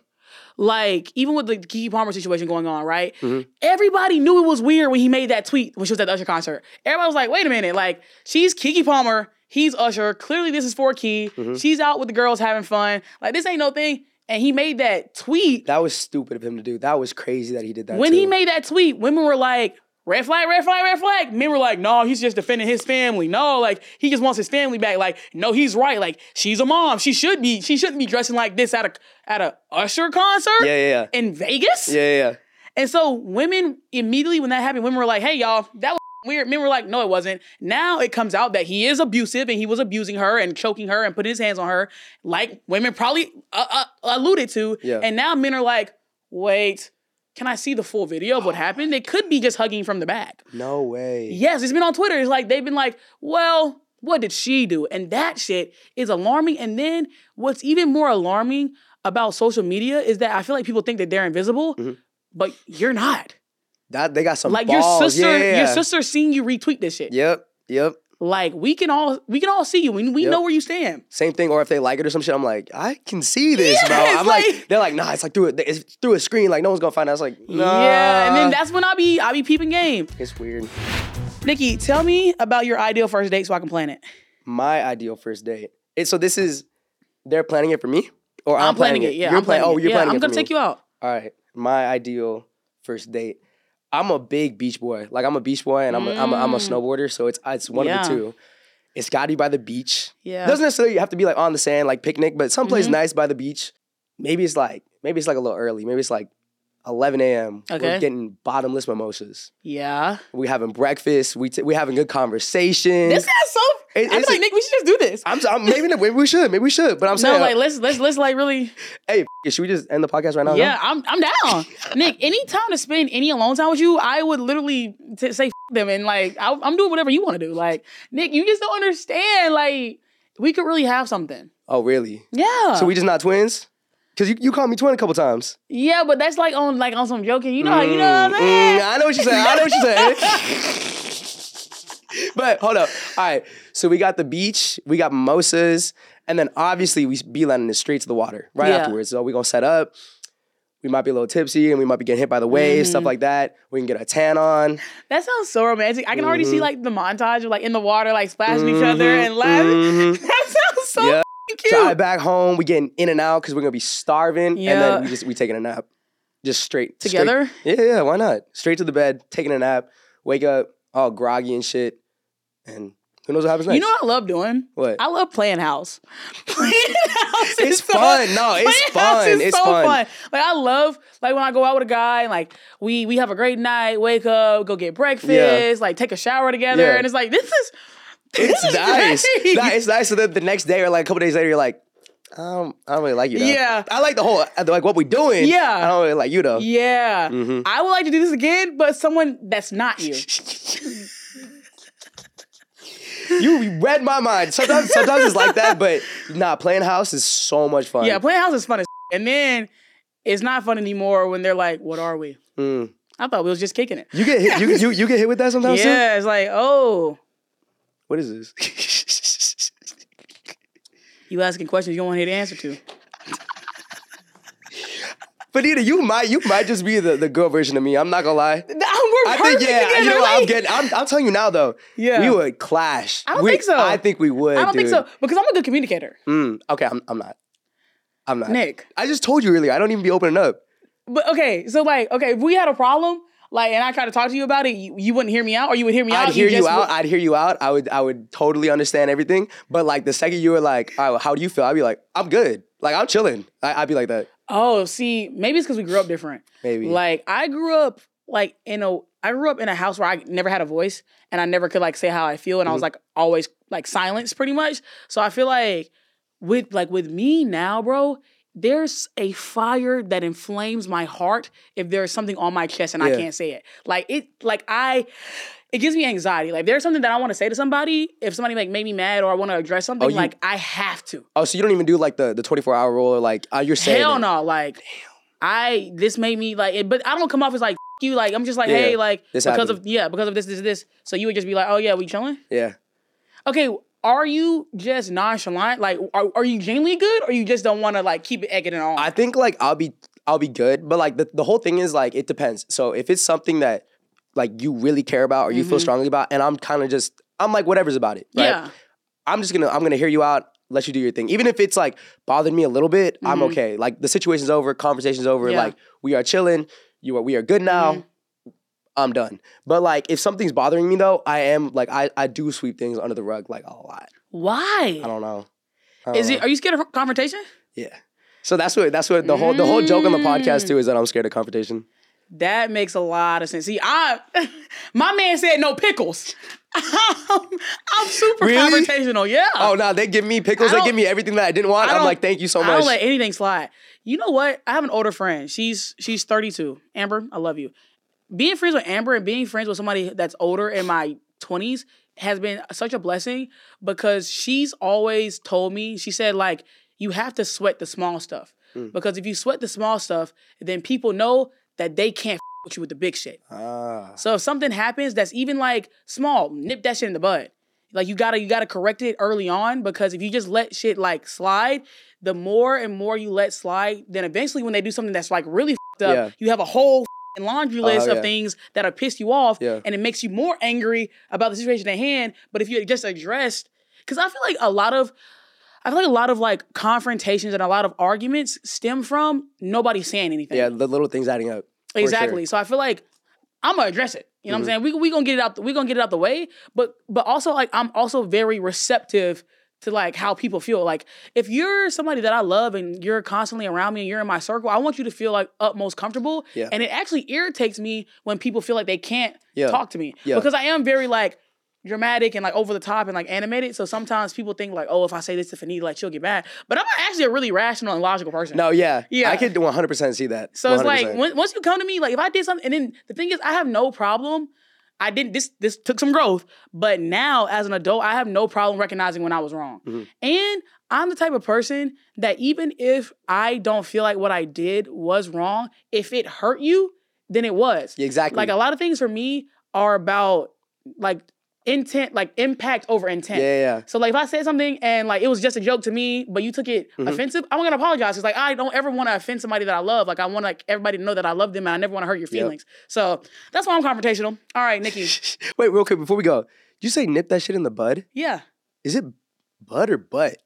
Like, even with the Keke Palmer situation going on, right? Mhm. Everybody knew it was weird when he made that tweet when she was at the Usher concert. Everybody was like, wait a minute, like, she's Keke Palmer, he's Usher. Clearly, this is for Key. Mhm. She's out with the girls having fun. Like, this ain't no thing. And he made that tweet. That was stupid of him to do. That was crazy that he did that. when he made that tweet, women were like, red flag, red flag, red flag. Men were like, no, he's just defending his family. No, like, he just wants his family back. Like, no, he's right. Like, she's a mom. She should be, she shouldn't be dressing like this at a at a Usher concert Yeah, yeah, yeah. in Vegas. yeah, yeah, yeah. And so women immediately when that happened, women were like, "Hey y'all, that was weird." Men were like, "No, it wasn't." Now it comes out that he is abusive and he was abusing her and choking her and putting his hands on her, like women probably uh, uh, alluded to. Yeah. And now men are like, "Wait, can I see the full video of what happened?" They could be just hugging from the back. No way. Yes, it's been on Twitter. It's like they've been like, "Well." What did she do? And that shit is alarming. And then what's even more alarming about social media is that I feel like people think that they're invisible, Mhm. but you're not. That they got some Like balls. your sister, yeah. your sister seeing you retweet this shit. Yep, yep. Like we can all we can all see you. We, we Yep. know where you stand. Same thing. Or if they like it or some shit, I'm like, I can see this, Yeah, bro. I'm like, like- they're like, nah, it's like through it. It's through a screen. Like no one's gonna find out. It's like, nah. Yeah, and then that's when I'll be I'll be peeping game. it's weird. Nikki, tell me about your ideal first date so I can plan it. My ideal first date. It, so this is they're planning it for me, or I'm, I'm, planning, it. Yeah, You're I'm planning. Oh, it. you're yeah, planning I'm it. gonna me. take you out. All right, my ideal first date. I'm a big beach boy. Like I'm a beach boy, and I'm a, I'm, a, I'm a Mm. snowboarder. So it's it's one Yeah. of the two. It's got to be by the beach. Yeah. Doesn't necessarily have to be like on the sand, like picnic, but someplace Mhm. nice by the beach. Maybe it's like maybe it's like a little early. Maybe it's like 11 a.m. Okay. We're getting bottomless mimosas. yeah. We having breakfast. We t- we having good conversation. This is so. It- I'm like Nick. We should just do this. I'm, I'm maybe maybe we should maybe we should, but I'm no, saying like let's let's let's like really. hey, should we just end the podcast right now? Yeah, I'm I'm down. Nick, any time to spend any alone time with you, I would literally t- say F- them and like I, I'm doing whatever you want to do. Like Nick, you just don't understand. Like we could really have something. Oh really? Yeah. So we just not twins? Cause you, you called me twin a couple times. yeah, but that's like on like on some joking. You know, how you know what I'm Mm, saying? mm, I know what you're saying. I know what you're saying. but hold up. All right. So we got the beach, we got mimosas, and then obviously we beelining it straight to the water right Yeah. afterwards. So we're gonna set up. We might be a little tipsy and we might be getting hit by the waves, Mm-hmm. stuff like that. We can get a tan on. That sounds so romantic. I can already see Mhm. like the montage of like in the water, like splashing each other and laughing. Mhm. That sounds so f***ing cute. Drive back home. We getting in and out because we're gonna be starving, and then we just we taking a nap, just straight straight- Together? yeah, yeah. Why not? Straight to the bed, taking a nap, wake up all groggy and shit, and who knows what happens next? You know what I love doing? What? I love playing house. playing house is It's fun. No, it's fun. is It's so fun. Like I love like when I go out with a guy and like we we have a great night, wake up, go get breakfast, like take a shower together, Yeah. and it's like this is it's this is nice. Nah, it's nice. So then the next day or like a couple days later, you're like, um, I don't really like you. Though. Yeah. I like the whole like what we're doing. Yeah. I don't really like you though. Yeah. Mhm. I would like to do this again, but someone that's not you. You read my mind. Sometimes, sometimes it's like that, but nah, playing house is so much fun. yeah, playing house is fun as and then it's not fun anymore when they're like, What are we? Mm. I thought we was just kicking it. You get hit, you, you you get hit with that sometimes too. Yeah, it's like, oh, What is this? you asking questions you don't want to hear the answer to. but you might you might just be the, the girl version of me. I'm not gonna lie. I think yeah. together, You know what? I'm getting. I'm, I'm telling you now though. Yeah. We would clash. I don't We- think so. I think we would. I don't think so because I'm a good communicator, Mm, okay, I'm I'm not. I'm not. Nick. I just told you earlier. I don't even be opening up. But okay, so like, okay, if we had a problem, like, and I tried to talk to you about it, you, you wouldn't hear me out, or you would hear me out. I'd hear you just out. would- I'd hear you out. I would I would totally understand everything. But like the second you were like, "All right, how do you feel? I'd be like, I'm good. Like I'm chilling. I, I'd be like that. Oh, see, maybe it's because we grew up different. Maybe. Like I grew up like in a I grew up in a house where I never had a voice and I never could like say how I feel and I was Mhm. like always like silenced pretty much. So I feel like with like with me now, bro, there's a fire that inflames my heart if there's something on my chest and I can't say it. Like it like I it gives me anxiety. Like there's something that I want to say to somebody. If somebody like made me mad or I want to address something, Oh, you- like I have to. oh, so you don't even do like the the 24 hour rule or like uh, you're saying Hell no. Like I this made me like but I don't come off as like "F- you. Like I'm just like, Yeah, hey, like this because happened. of yeah, because of this, this, this. So you would just be like, oh yeah, we chilling. Yeah. Okay, are you just nonchalant? Like, are, are you genuinely good, or you just don't want to like keep it egging it on? I think like I'll be I'll be good, but like the, the whole thing is like it depends. So if it's something that like you really care about or you feel Mhm. strongly about, and I'm kind of just I'm like whatever's about it. Right? yeah, I'm just gonna I'm gonna hear you out, let you do your thing. Even if it's like bothered me a little bit, I'm Mhm. okay. Like the situation's over, conversation's over, Yeah. like we are chilling, you are we are good now. Mhm. I'm done. But like if something's bothering me though, I am like I, I do sweep things under the rug like a lot. why? I don't know. I don't Is know. it? Are you scared of confrontation? Yeah. So that's what that's what the whole the whole joke on the podcast too is that I'm scared of confrontation. That makes a lot of sense. See, I my man said no pickles. I'm, I'm super Really? confrontational. Yeah. Oh no, they give me pickles. They give me everything that I didn't want. I I'm like, thank you so much. I don't let anything slide. You know what? I have an older friend. She's she's 32. Amber, I love you. Being friends with Amber and being friends with somebody that's older in my 20s has been such a blessing because she's always told me, she said, like, you have to sweat the small stuff. Mm. Because if you sweat the small stuff, then people know that they can't with you with the big shit. ah, So if something happens that's even like small, nip that shit in the bud. Like you gotta you gotta correct it early on because if you just let shit like slide, the more and more you let slide, then eventually when they do something that's like really up, Yeah. you have a whole f***ing laundry list Oh, of things that are pissed you off, Yeah. and it makes you more angry about the situation at hand. But if you just addressed, because I feel like a lot of I feel like a lot of like confrontations and a lot of arguments stem from nobody saying anything. yeah, the little things adding up. For sure. Exactly. So I feel like I'm gonna address it. You know Mhm. what I'm saying? We we gonna get it out. We gonna get it out the way. But but also like I'm also very receptive to like how people feel. Like if you're somebody that I love and you're constantly around me and you're in my circle, I want you to feel like utmost comfortable. Yeah. And it actually irritates me when people feel like they can't Yeah. talk to me Yeah. because I am very like dramatic and like over the top and like animated. So sometimes people think like, oh, if I say this to Fanny, like she'll get mad. But I'm actually a really rational and logical person. No, yeah, Yeah. I could 100 percent see that. So it's like when, once you come to me, like if I did something, and then the thing is, I have no problem. I didn't. This this took some growth, but now as an adult, I have no problem recognizing when I was wrong. Mhm. And I'm the type of person that even if I don't feel like what I did was wrong, if it hurt you, then it was. Exactly. Like a lot of things for me are about like intent, like impact over intent. yeah, yeah. So like if I said something and like it was just a joke to me, but you took it Mhm. offensive, I'm gonna apologize. It's like I don't ever want to offend somebody that I love. Like I want like everybody to know that I love them and I never want to hurt your Yep. feelings. So that's why I'm confrontational. All right, Nikki. Wait, real quick before we go, did you say nip that shit in the bud? Yeah, Is it bud or butt?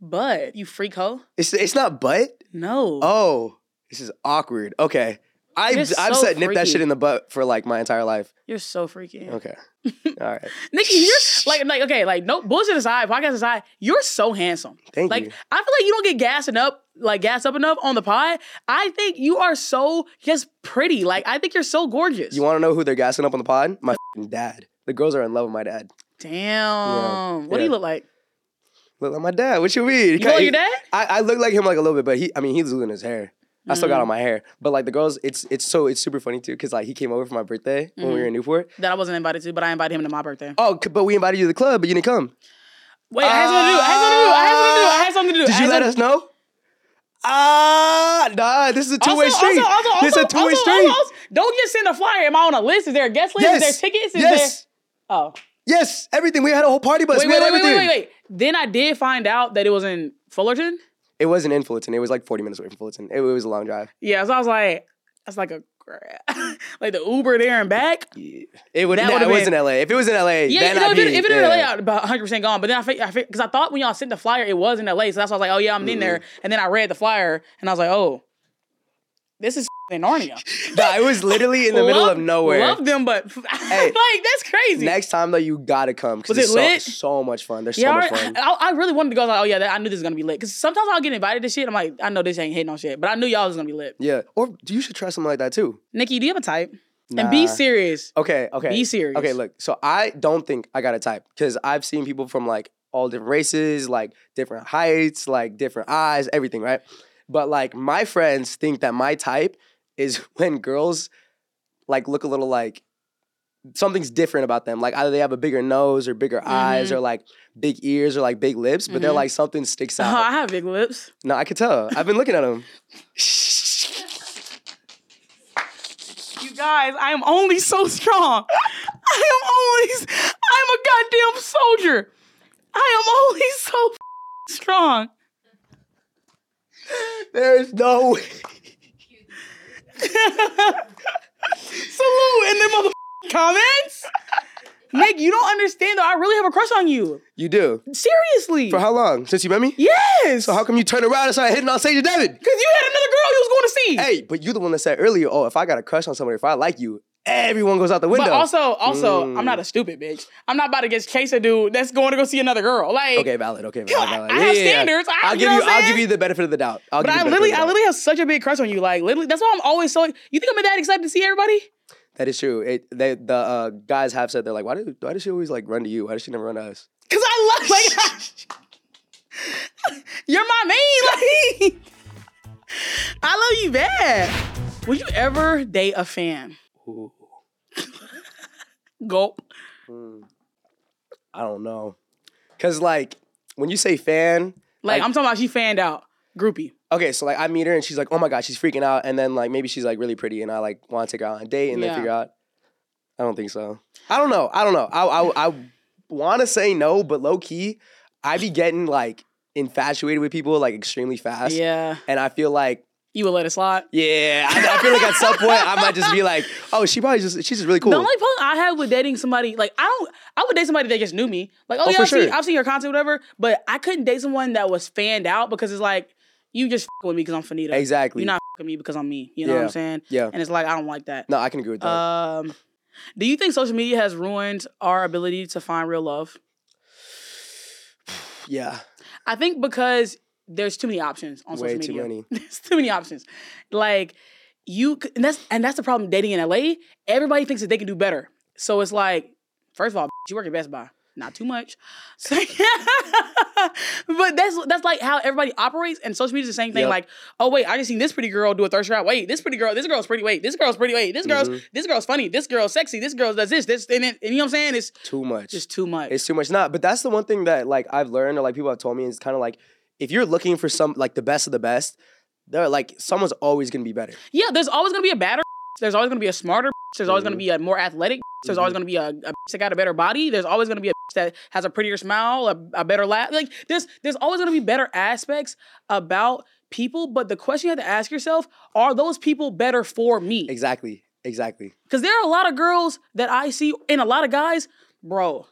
but you freak hoe. It's it's not butt. No. Oh, this is awkward. Okay, I've I've so said nip that freaky. shit in the butt for like my entire life. You're so freaky. Okay, all right. Nikki, you're like like okay, like no bullshit aside, podcast aside, you're so handsome. Thank Like you. I feel like you don't get gassing up, like gas up enough on the pod. I think you are so just pretty. Like I think you're so gorgeous. You want to know who they're gassing up on the pod? My fing dad. The girls are in love with my dad. Damn. What do you look like? Look like my dad. What you mean? You look like your dad? I, I look like him like a little bit, but he I mean he's losing his hair. I still got Mm. on my hair, but like the girls, it's it's so it's super funny too because like he came over for my birthday when we were in Newport. That I wasn't invited to, but I invited him to my birthday. Oh, c- but we invited you to the club, but you didn't come. Wait, I had something to do. I had something to do. I had something to do. I had something to do. Did I you had let something- us know? Ah, nah, this is a two way street. Also, also, this is a two way also, street. also, don't just send a flyer. Am I on a list? Is there a guest list? yes. Is there tickets? Is yes. there? Oh. Yes. Everything. We had a whole party bus. Wait, we wait, had wait, wait, everything. wait, wait, wait. Then I did find out that it was in Fullerton. It wasn't in Fullerton. It was like 40 minutes away from Fullerton. It, it was a long drive. Yeah, so I was like, that's like a like the Uber there and back. Yeah. It would. That Nah, it was been- in LA. If it was in LA, Yeah, know, I'd if it, be, if it yeah. in LA, I'd about 100 percent gone. But then I think I because I thought when y'all sent the flyer, it was in LA, so that's why I was like, oh yeah, I'm in there. Mm-hmm. And then I read the flyer, and I was like, oh, this is in Narnia. Nah, it was literally in the middle Love- of nowhere. I love them, but like that's crazy. Next time though, you gotta come because it's lit? so, so much fun. There's yeah, so I, much fun. I, I really wanted to go. I like, oh yeah, that, I knew this was gonna be lit. Because sometimes I'll get invited to shit. I'm like, I know this ain't hitting on shit, but I knew y'all was gonna be lit. Yeah. Or you should try something like that too. Nikki, do you have a type? Nah. And be serious. Okay, okay. Be serious. Okay, look. So I don't think I got a type because I've seen people from like all different races, like different heights, like different eyes, everything, right? But like my friends think that my type is when girls like look a little like something's different about them. Like either they have a bigger nose or bigger eyes Mhm. or like big ears or like big lips, but they're Mhm. like something sticks out. Oh. I have big lips. no, I could tell. I've been looking at them. You guys, I am only so strong. I am only, I'm a goddamn soldier. I am only so strong. There's no way. Salute in the mother comments. Nick, you don't understand though. I really have a crush on you. You do. Seriously. For how long? Since you met me? Yes. So how come you turn around and start hitting on Sage and Devin? Because you had another girl you was going to see. Hey, but you're the one that said earlier, oh, if I got a crush on somebody, if I like you, everyone goes out the window. But also, also, I'm Mm. not a stupid bitch. I'm not about to get chase a dude that's going to go see another girl. Like, okay, valid. Okay, valid. Valid. I have standards. I- will give you. I'm I'll give you the benefit of the doubt. I'll but I you the benefit literally, I literally have such a big crush on you. Like, literally, that's why I'm always so. You think I'm that excited to see everybody? That is true. It, they, the uh, guys have said they're like, why do why does she always like run to you? Why does she never run to us? Cause I love like you're my main. Like I love you bad. Would you ever date a fan? Ooh, Gulp. mm. I don't know, cause like when you say fan, Like, Like- I'm talking about she fanned out. Groupie. okay, so like I meet her and she's like, oh my god, she's freaking out, and then like maybe she's like really pretty, and I like want to take her out on a date, and Yeah. then figure out. I don't think so. I don't know. I don't know. I I, I want to say no, but low key, I be getting like infatuated with people like extremely fast, Yeah. and I feel like. You would let it slide. Yeah, I, I feel like at some point I might just be like, "Oh, she probably just she's just really cool." The only problem I have with dating somebody, like I don't, I would date somebody that just knew me. Like, oh, Oh, yeah, for I've, seen, sure. I've seen your content, whatever. But I couldn't date someone that was fanned out because it's like you just f- with me because I'm Fannita. exactly. You're not f- with me because I'm me. You know what Yeah. I'm saying? yeah. And it's like I don't like that. No, I can agree with that. Um, do you think social media has ruined our ability to find real love? yeah. I think because there's too many options on Way social too media. many. There's too many options. Like you, and that's and that's the problem dating in LA. Everybody thinks that they can do better. So it's like, first of all, you work at Best Buy. Not too much. So, but that's that's like how everybody operates, and social media is the same thing. Yep. Like, oh wait, I just seen this pretty girl do a thirst trap. Wait, this pretty girl, this girl's pretty. Wait, this girl's pretty. Wait, this girl's Mhm. this girl's funny. This girl's sexy. This girl does this. This and, and you know what I'm saying? It's Too much. just too much. It's too much. Not, but that's the one thing that like I've learned or like people have told me is kind of like if you're looking for some like the best of the best, they're like someone's always gonna be better. Yeah, there's always gonna be a better. There's always gonna be a smarter. There's always gonna Mhm. be a more athletic. There's always Mhm. gonna be a, a that got a better body. There's always gonna be a that has a prettier smile, a, a better laugh. Like there's there's always gonna be better aspects about people. But the question you have to ask yourself: Are those people better for me? Exactly. Exactly. Because there are a lot of girls that I see and a lot of guys, bro.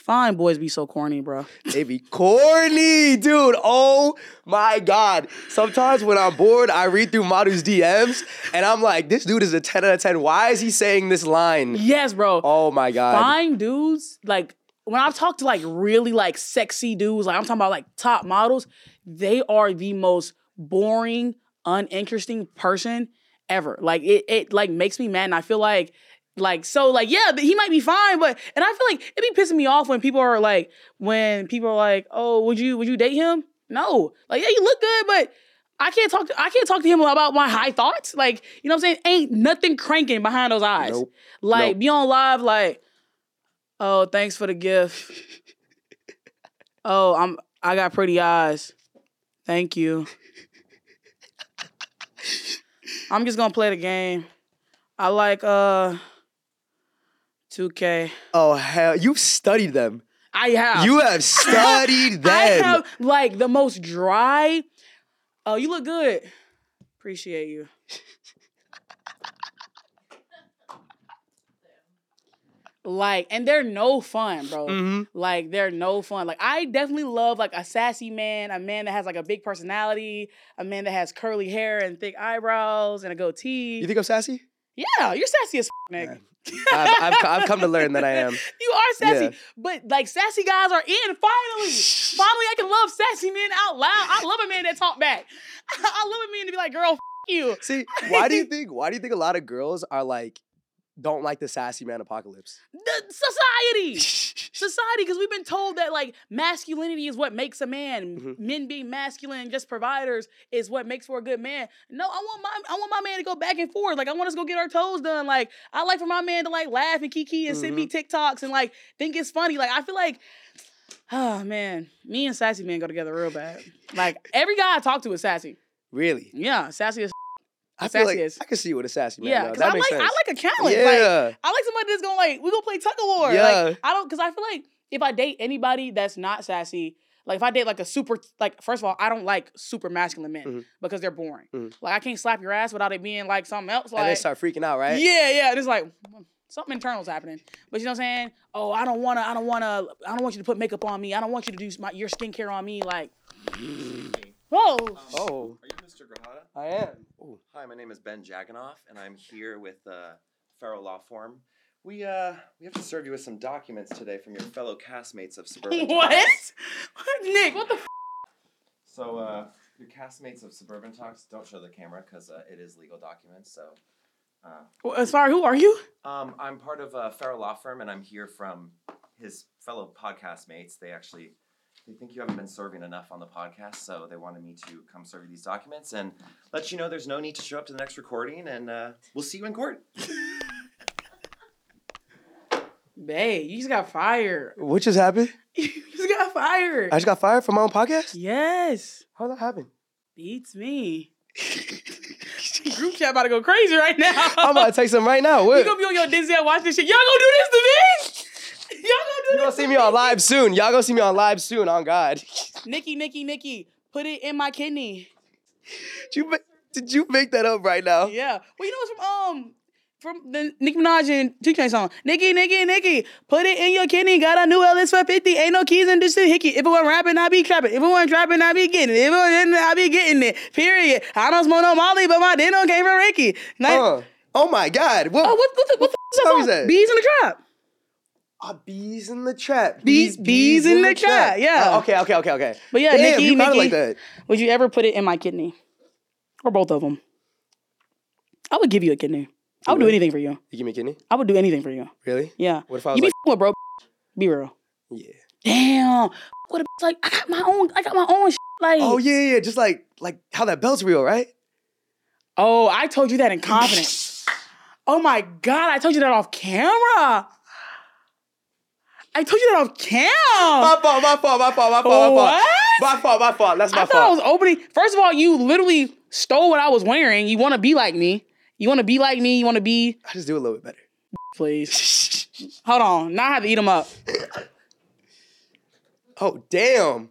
Fine boys be so corny, bro. They be corny, dude. Oh my god. Sometimes when I'm bored, I read through Madu's DMs and I'm like, this dude is a 10 out of 10. Why is he saying this line? Yes, bro. Oh my god. fine dudes, like when I've talked to like really like sexy dudes, like I'm talking about like top models, they are the most boring, uninteresting person ever. Like it, it like makes me mad, and I feel like. Like so, like yeah, he might be fine, but and I feel like it be pissing me off when people are like, when people are like, oh, would you would you date him? No, like yeah, you look good, but I can't talk to I can't talk to him about my high thoughts. Like you know what I'm saying? Ain't nothing cranking behind those eyes. Nope. Like Nope. be on live, like Oh, thanks for the gift. oh, I'm I got pretty eyes. Thank you. I'm just gonna play the game. I like uh 2K. Oh hell, you've studied them. I have. You have studied them. I have like the most dry. Oh, you look good. Appreciate you. like, and they're no fun, bro. Mhm. Like, they're no fun. Like, I definitely love like a sassy man, a man that has like a big personality, a man that has curly hair and thick eyebrows and a goatee. You think I'm sassy? yeah, you're sassy as f- nigga. I've, I've, I've come to learn that I am. You are sassy, Yeah. but like sassy guys are in. Finally, finally, I can love sassy men out loud. I love a man that talk back. I love a man to be like, "Girl, f- you." See, why do you think? Why do you think a lot of girls are like, don't like the sassy man apocalypse? The society, society, because we've been told that like masculinity is what makes a man. Mhm. Men being masculine, just providers, is what makes for a good man. No, I want my, I want my man to go back and forth. Like I want us to go get our toes done. Like I like for my man to like laugh and kiki and send me TikToks and like think it's funny. Like I feel like. Oh man, me and sassy man go together real bad. Like every guy I talk to is sassy. Really? Yeah, sassy as I feel like is- I can see you with a sassy man. yeah. Because I like I like a challenge. yeah. Like I like somebody that's gonna like we gonna play tug of war. Yeah. Like I don't because I feel like if I date anybody that's not sassy, like if I date like a super like first of all, I don't like super masculine men Mhm. because they're boring. Mhm. Like I can't slap your ass without it being like something else. Like and they start freaking out, right? yeah, yeah. It's like something internal's happening. But you know what I'm saying? Oh, I don't wanna, I don't wanna, I don't want you to put makeup on me. I don't want you to do my, your skincare on me. Like, whoa. Oh, Are you Mr. Grajeda? I am. Ooh. Hi, my name is Ben Jaganoff, and I'm here with uh, Farrow Law Firm. We uh we have to serve you with some documents today from your fellow castmates of Suburban. What? Talks. Nick, what the f- So uh, your castmates of Suburban Talks, don't show the camera because uh, it is legal documents. So uh, Sorry, who are you? um, I'm part of uh, Farrow Law Firm, and I'm here from his fellow podcast mates. They actually they think you haven't been serving enough on the podcast, so they wanted me to come serve you these documents and let you know there's no need to show up to the next recording, and uh, we'll see you in court. Babe, you just got fired. What just happened? You just got fired. I just got fired from my own podcast. yes. How did that happen? Beats me. Group chat about to go crazy right now. I'm about to text them right now. What? you What? gonna be on your Denzel watch this shit. Y'all gonna do this to me? Y'all gonna do You gonna this see me on live soon. Y'all gonna see me on live soon. On God. Nikki, Nikki, Nikki, put it in my kidney. Did you did you make that up right now? Yeah. Well, you know it's from um from the Nicki Minaj and Two Chainz song. Nikki, Nikki, Nikki, put it in your kidney. Got a new LS for 50. Ain't no keys in this hickey. If it wasn't rapping, I be trapping. If it wasn't trapping, I be getting it. If it wasn't, I be getting it. Period. I don't smoke no Molly, but my dinner came from Ricky. Nice. Huh. Oh my God. What? Oh, what, what the, what the, song song is that? Beez in the trap. Ah, Beez in the trap. Bees- bees in the trap, yeah. Oh, okay, okay, okay, okay. But yeah, Damn, Nikki, you Nikki, like that. would you ever put it in my kidney? Or both of them? I would give you a kidney. I would do anything for you. You give me a kidney? I would do anything for you. Really? Yeah. What if I was You be like, f- with bro. Be real. yeah. Damn. What a like I got my own I got my own shit. Like Oh yeah, yeah, just like like how that belt's real, right? Oh, I told you that in confidence. oh my god, I told you that off camera. I told you that off cam. My fault, my fault, my fault, my fault, my fault. What? My fault, my fault. That's my I thought I fault. was opening. First of all, you literally stole what I was wearing. You want to be like me. You want to be like me. You want to be. I just do a little bit better. Please. Hold on. Now I have to eat them up. Oh damn.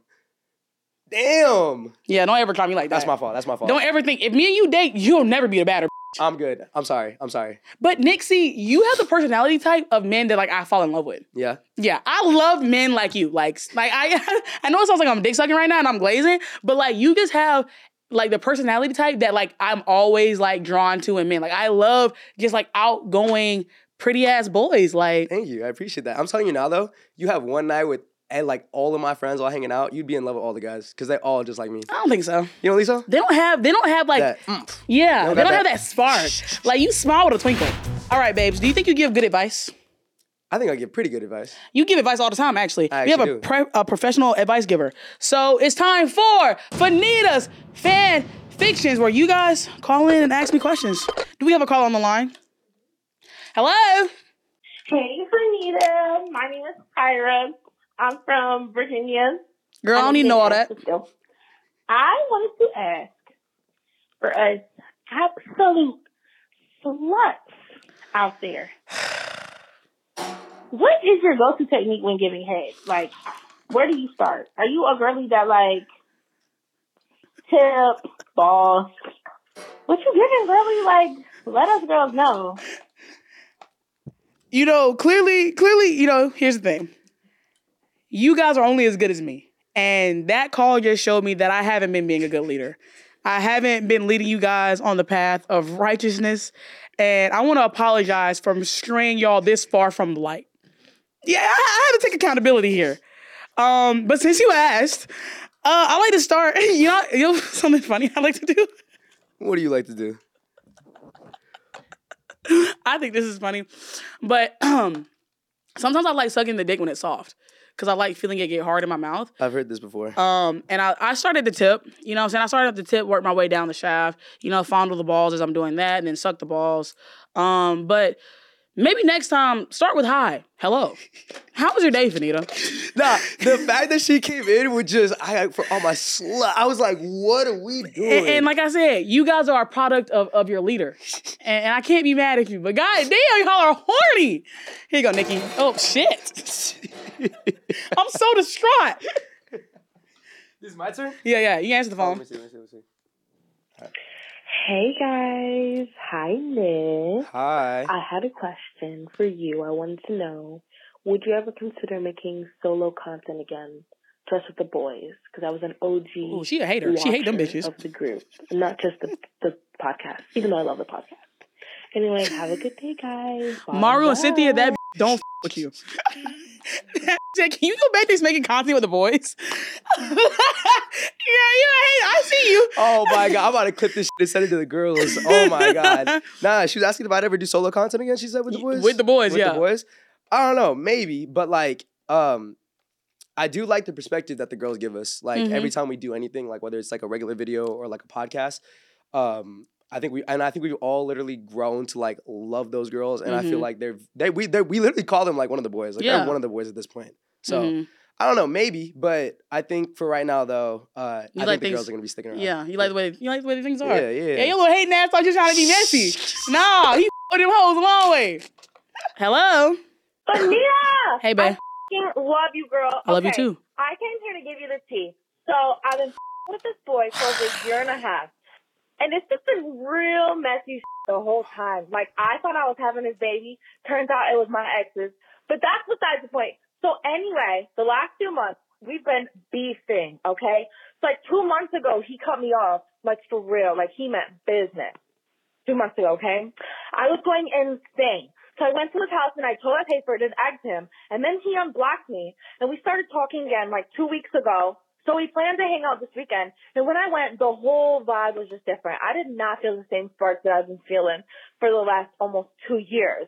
Damn. Yeah, don't ever try me like that. That's my fault. That's my fault. Don't ever think if me and you date, you'll never be a batter. I'm good. I'm sorry. I'm sorry. But Nixie, you have the personality type of men that like I fall in love with. Yeah. Yeah, I love men like you. Like, like I, I know it sounds like I'm dick sucking right now and I'm glazing, but like you just have like the personality type that like I'm always like drawn to in men. Like I love just like outgoing, pretty ass boys. Like, Thank you. I appreciate that. I'm telling you now though, you have one night with and like all of my friends all hanging out, you'd be in love with all the guys because they all just like me. I don't think so. You know, Lisa? They don't have. They don't have like. That. mm. Yeah, don't they don't have that- that spark. like you smile with a twinkle. All right, babes. Do you think you give good advice? I think I give pretty good advice. You give advice all the time, actually. I you have a, do. pre- a professional advice giver. So it's time for Fannita's Fan Fictions, where you guys call in and ask me questions. Do we have a call on the line? Hello? Hey, Anita. My name is Kyra. I'm from Virginia. Girl, I don't need know all that. I wanted to ask for us absolute sluts out there. What is your go-to technique when giving head? Like, where do you start? Are you a girly that like tip, balls? What you giving, girly? Like, let us girls know. You know, clearly, clearly, you know, here's the thing. You guys are only as good as me. And that call just showed me that I haven't been being a good leader. I haven't been leading you guys on the path of righteousness. And I want to apologize for straying y'all this far from the light. Yeah, I, I have to take accountability here. Um, but since you asked, uh, I like to start. You know, you know something funny I like to do. What do you like to do? I think this is funny, but um, sometimes I like sucking the dick when it's soft because I like feeling it get hard in my mouth. I've heard this before. Um, and I, I started the tip, you know what I'm saying? I started at the tip, worked my way down the shaft, you know, fondle the balls as I'm doing that, and then suck the balls. Um, but maybe next time, start with hi. Hello. How was your day, Fannita? nah, the fact that she came in with just I for all my slut, I was like, what are we doing? And, and like I said, you guys are a product of, of your leader. And, and I can't be mad at you, but god damn, y'all are horny. Here you go, Nikki. Oh shit. I'm so distraught. this is my turn. Yeah, yeah. You answer the Oh, let phone. me see, let me see, let me see. Hey guys, hi Liz. Hi. I had a question for you. I wanted to know, would you ever consider making solo content again, just with the boys? Because I was an OG. Ooh, she a hater. She hate them bitches. of the group, not just the the podcast. Even though I love the podcast. Anyway, have a good day, guys. Bye. Maru and Cynthia, that don't f- with you. Can you go back to making content with the boys? yeah, yeah, hey, I see you. Oh my god, I'm about to clip this shit and send it to the girls. Oh my god. Nah, she was asking if I'd ever do solo content again. She said with the boys. With the boys, With yeah. the boys. I don't know, maybe, but like, um, I do like the perspective that the girls give us. Like Mhm. every time we do anything, like whether it's like a regular video or like a podcast, um, I think we and I think we've all literally grown to like love those girls, and I feel Mhm. like they're they we they we literally call them like one of the boys. Like Yeah. they're one of the boys at this point. So Mhm. I don't know, maybe, but I think for right now though, uh, I You think like the girls are gonna be sticking around. Yeah, you like the way you like the way things are. Yeah, yeah. Yeah, your little hating ass thought you trying to be messy. nah, he with them hoes a long way. Hello. Anita! Hey, babe. I f***ing love you, girl. I love you too. I came here to give you the tea. So I've been with this boy for over a year and a half. And it's just been real messy the whole time. Like, I thought I was having his baby. Turns out it was my ex's. But that's besides the point. So anyway, the last few months, we've been beefing, okay? It's like two months ago, he cut me off, like for real. Like, he meant business. Two months ago, okay? I was going insane. So I went to his house and I told for it and egged him. And then he unblocked me and we started talking again like two weeks ago. So we planned to hang out this weekend. And when I went, the whole vibe was just different. I did not feel the same spark that I've been feeling for the last almost two years.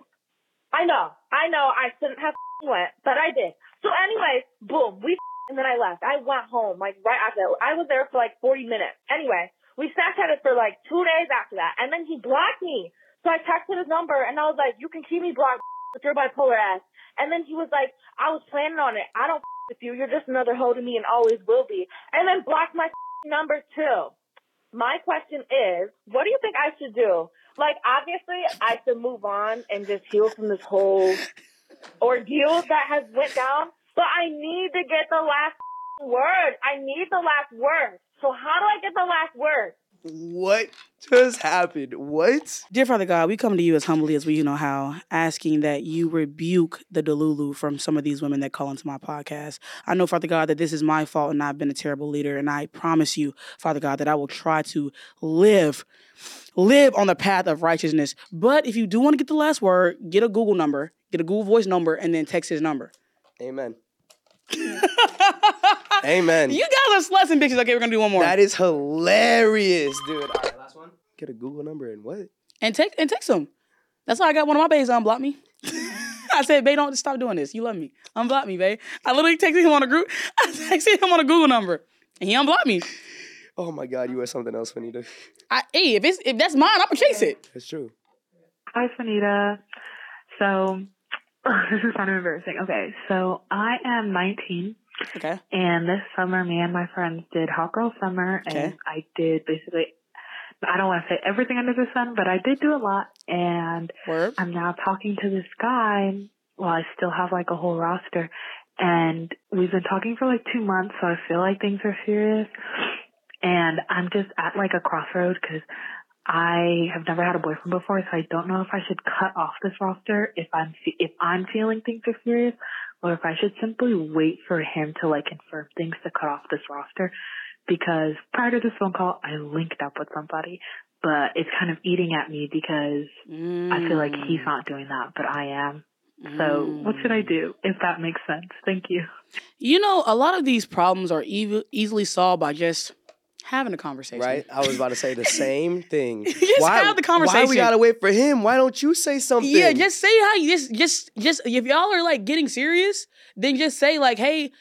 I know, I know I shouldn't have went, but I did. So anyways, boom, we and then I left. I went home like right after. I was there for like 40 minutes. Anyway, we Snapchatted for like two days after that, and then he blocked me. So I texted his number and I was like, "You can keep me blocked with your bipolar ass." And then he was like, "I was planning on it. I don't with you. You're just another hoe to me and always will be." And then block my number too. My question is, what do you think I should do? Like, obviously, I should move on and just heal from this whole ordeal that has went down. But I need to get the last word. I need the last word. So how do I get the last word? What just happened? What? Dear Father God, we come to you as humbly as we you know how, asking that you rebuke the delulu from some of these women that call into my podcast. I know, Father God, that this is my fault and I've been a terrible leader. And I promise you, Father God, that I will try to live, live on the path of righteousness. But if you do want to get the last word, get a Google number, get a Google Voice number, and then text his number. Amen. Amen. You guys are sluts and bitches. Okay, we're gonna do one more. That is hilarious, dude. All right, last one. Get a Google number and what? and text and text him. That's why I got one of my babes unblock me. I said, babe, don't stop doing this. You love me. Unblock me, babe. I literally texted him on a group. I texted him on a Google number, and he unblocked me. Oh my God, you are something else, Fannita. I, hey, if it's if that's mine, I'm gonna chase it. It's true. Hi, Fannita. So, this is kind of embarrassing. Okay, so I am 19. Okay. And this summer, me and my friends did Hot Girl Summer, and Okay. I did basically, I don't want to say everything under the sun, but I did do a lot. And Word. I'm now talking to this guy Well, I still have like a whole roster. And we've been talking for like two months, so I feel like things are serious. And I'm just at like a crossroad because I have never had a boyfriend before, so I don't know if I should cut off this roster if I'm if I'm feeling things are serious, or if I should simply wait for him to like confirm things to cut off this roster. Because prior to this phone call, I linked up with somebody, but it's kind of eating at me because I feel like he's mm. not doing that, but I am. So what should I mm. do if that makes sense? Thank you. You know, a lot of these problems are ev- easily solved by just having a conversation. Right? I was about to say the same thing. Just why, have the Why we gotta wait for him? Why don't you say something? Yeah, just say how you just just just if y'all are like getting serious, then just say like, hey,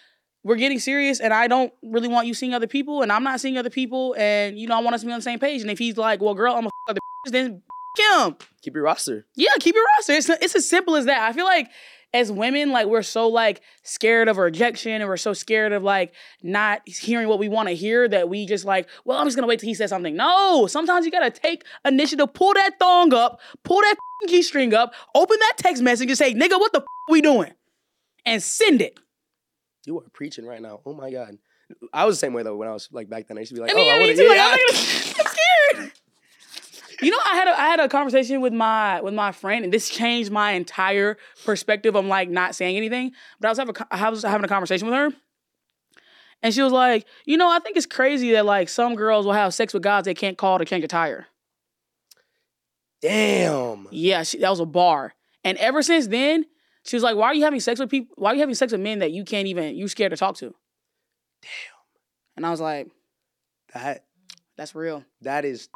we're getting serious and I don't really want you seeing other people and I'm not seeing other people and you know I want us to be on the same page. And if he's like, well, girl, I'm a f- other bitches, then f- him. keep your roster. Yeah, keep your roster. It's it's as simple as that. I feel like as women, like we're so like scared of rejection and we're so scared of like not hearing what we want to hear that we just like, well, I'm just gonna wait till he says something. No, sometimes you gotta take initiative, pull that thong up, pull that key string up, open that text message and say, nigga, what the we doing? And send it. You are preaching right now. Oh my god. I was the same way though when I was like back then. I used to be like, I mean, oh, I me wanna, too. Like, yeah, I'm, like, I'm scared. You know, I had a I had a conversation with my with my friend, and this changed my entire perspective I'm like not saying anything. But I was having a, I was having a conversation with her, and she was like, you know, I think it's crazy that like some girls will have sex with guys they can't call to can't get tired. Damn. Yeah, she, that was a bar. And ever since then, she was like, "Why are you having sex with people? Why are you having sex with men that you can't even you're scared to talk to?" Damn. And I was like, That "That's real." that is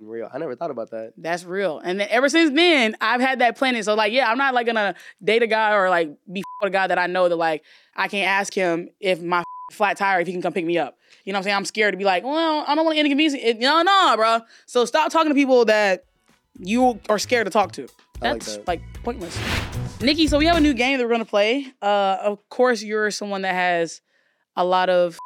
real. I never thought about that. That's real. And then ever since then, I've had that planning. So like, yeah, I'm not like gonna date a guy or like be with a guy that I know that like I can't ask him if my flat tire if he can come pick me up. You know what I'm saying? I'm scared to be like, well, I don't want to inconvenience it. No, no, bro. So stop talking to people that you are scared to talk to. I like That's that. like pointless. Nikki, so we have a new game that we're gonna play. Uh, of course, you're someone that has a lot of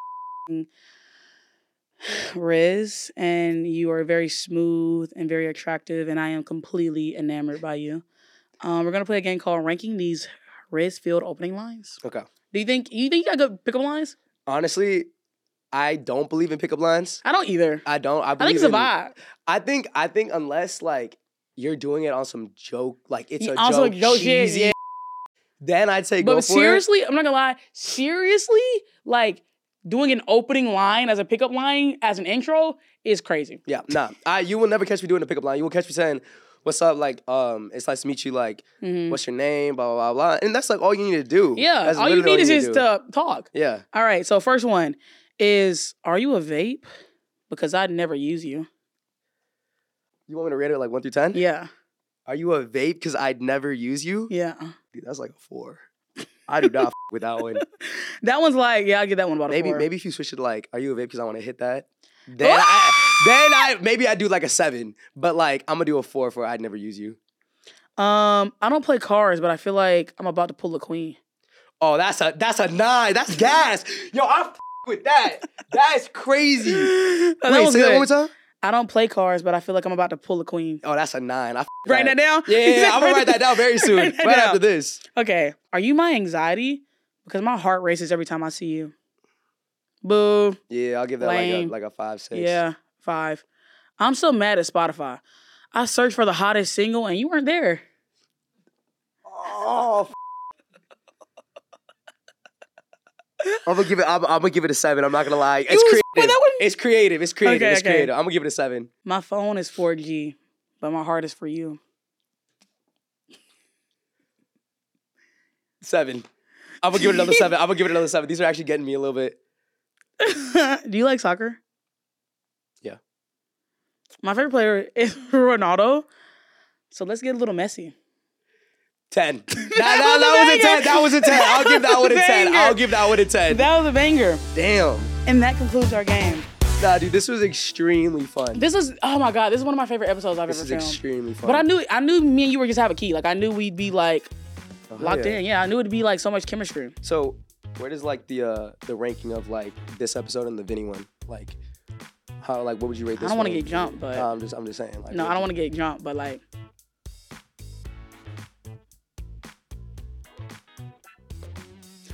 Riz, and you are very smooth and very attractive, and I am completely enamored by you. Um, we're gonna play a game called Ranking These Riz Field Opening Lines. Okay. Do you think you think you got good pickup lines? Honestly, I don't believe in pickup lines. I don't either. I don't. I I think it's a in, vibe. I think I think unless like you're doing it on some joke, like it's a some joke, joke cheesy, yeah. then I'd say go But for seriously, I'm not gonna lie. Seriously, like doing an opening line as a pickup line as an intro is crazy. Yeah, nah. I you will never catch me doing a pickup line. You will catch me saying, "What's up?" Like, um, it's nice to meet you. Like, Mhm. what's your name? Blah blah blah blah. And that's like all you need to do. Yeah, That's all you need is you just to talk. Yeah. All right, so first one is Are you a vape? Because I'd never use you. You want me to rate it like one through ten? Yeah, Are you a vape? Because I'd never use you. yeah. Dude, that's like a four. I do not f- with that one. That one's like, yeah, I'll get that one about Maybe maybe if you switch it to like, are you a vape? Because I want to hit that. Then I then I maybe I do like a seven, but like I'm gonna do a four for I'd never use you. Um, I don't play cards, but I feel like I'm about to pull a queen. Oh, that's a that's a nine. That's gas. Yo, I'm f- with that. That's crazy. Wait, was say that one more time. I don't play cards, but I feel like I'm about to pull a queen. Oh, that's a nine. I f- Write that down. Yeah, yeah, yeah, I'm gonna write that down very soon. Right, that after this. Okay. Are you my anxiety? Because my heart races every time I see you. Boo. Yeah, I'll give that like a like a five, six. Yeah, five. I'm so mad at Spotify. I searched for the hottest single and you weren't there. Oh. f- I'm gonna give it. I'm, I'm gonna give it a seven. I'm not gonna lie. It's was- creative. wait, that one- It's creative. It's creative. Okay, it's okay. creative. I'm gonna give it a seven. My phone is 4G, but my heart is for you. Seven. I'm gonna give it another seven. I'm gonna give it another seven. These are actually getting me a little bit. Do you like soccer? Yeah. My favorite player is Ronaldo. So let's get a little messy. Ten. That, was that, a that was a ten. That was a ten. I'll give that one a ten. I'll give that one a ten. That was a banger. Damn. And that concludes our game. Nah, dude, this was extremely fun. This is oh my god, this is one of my favorite episodes I've This ever filmed. This is extremely fun. But I knew I knew me and you were just have a key. Like I knew we'd be like Oh, locked yeah. in. Yeah, I knew it'd be like so much chemistry. So, Where does like the uh the ranking of like this episode and the Vinny one like? How like what would you rate this? I don't want to get jumped, but No, I'm just I'm just saying. Like, no, I don't want to get jumped, but like.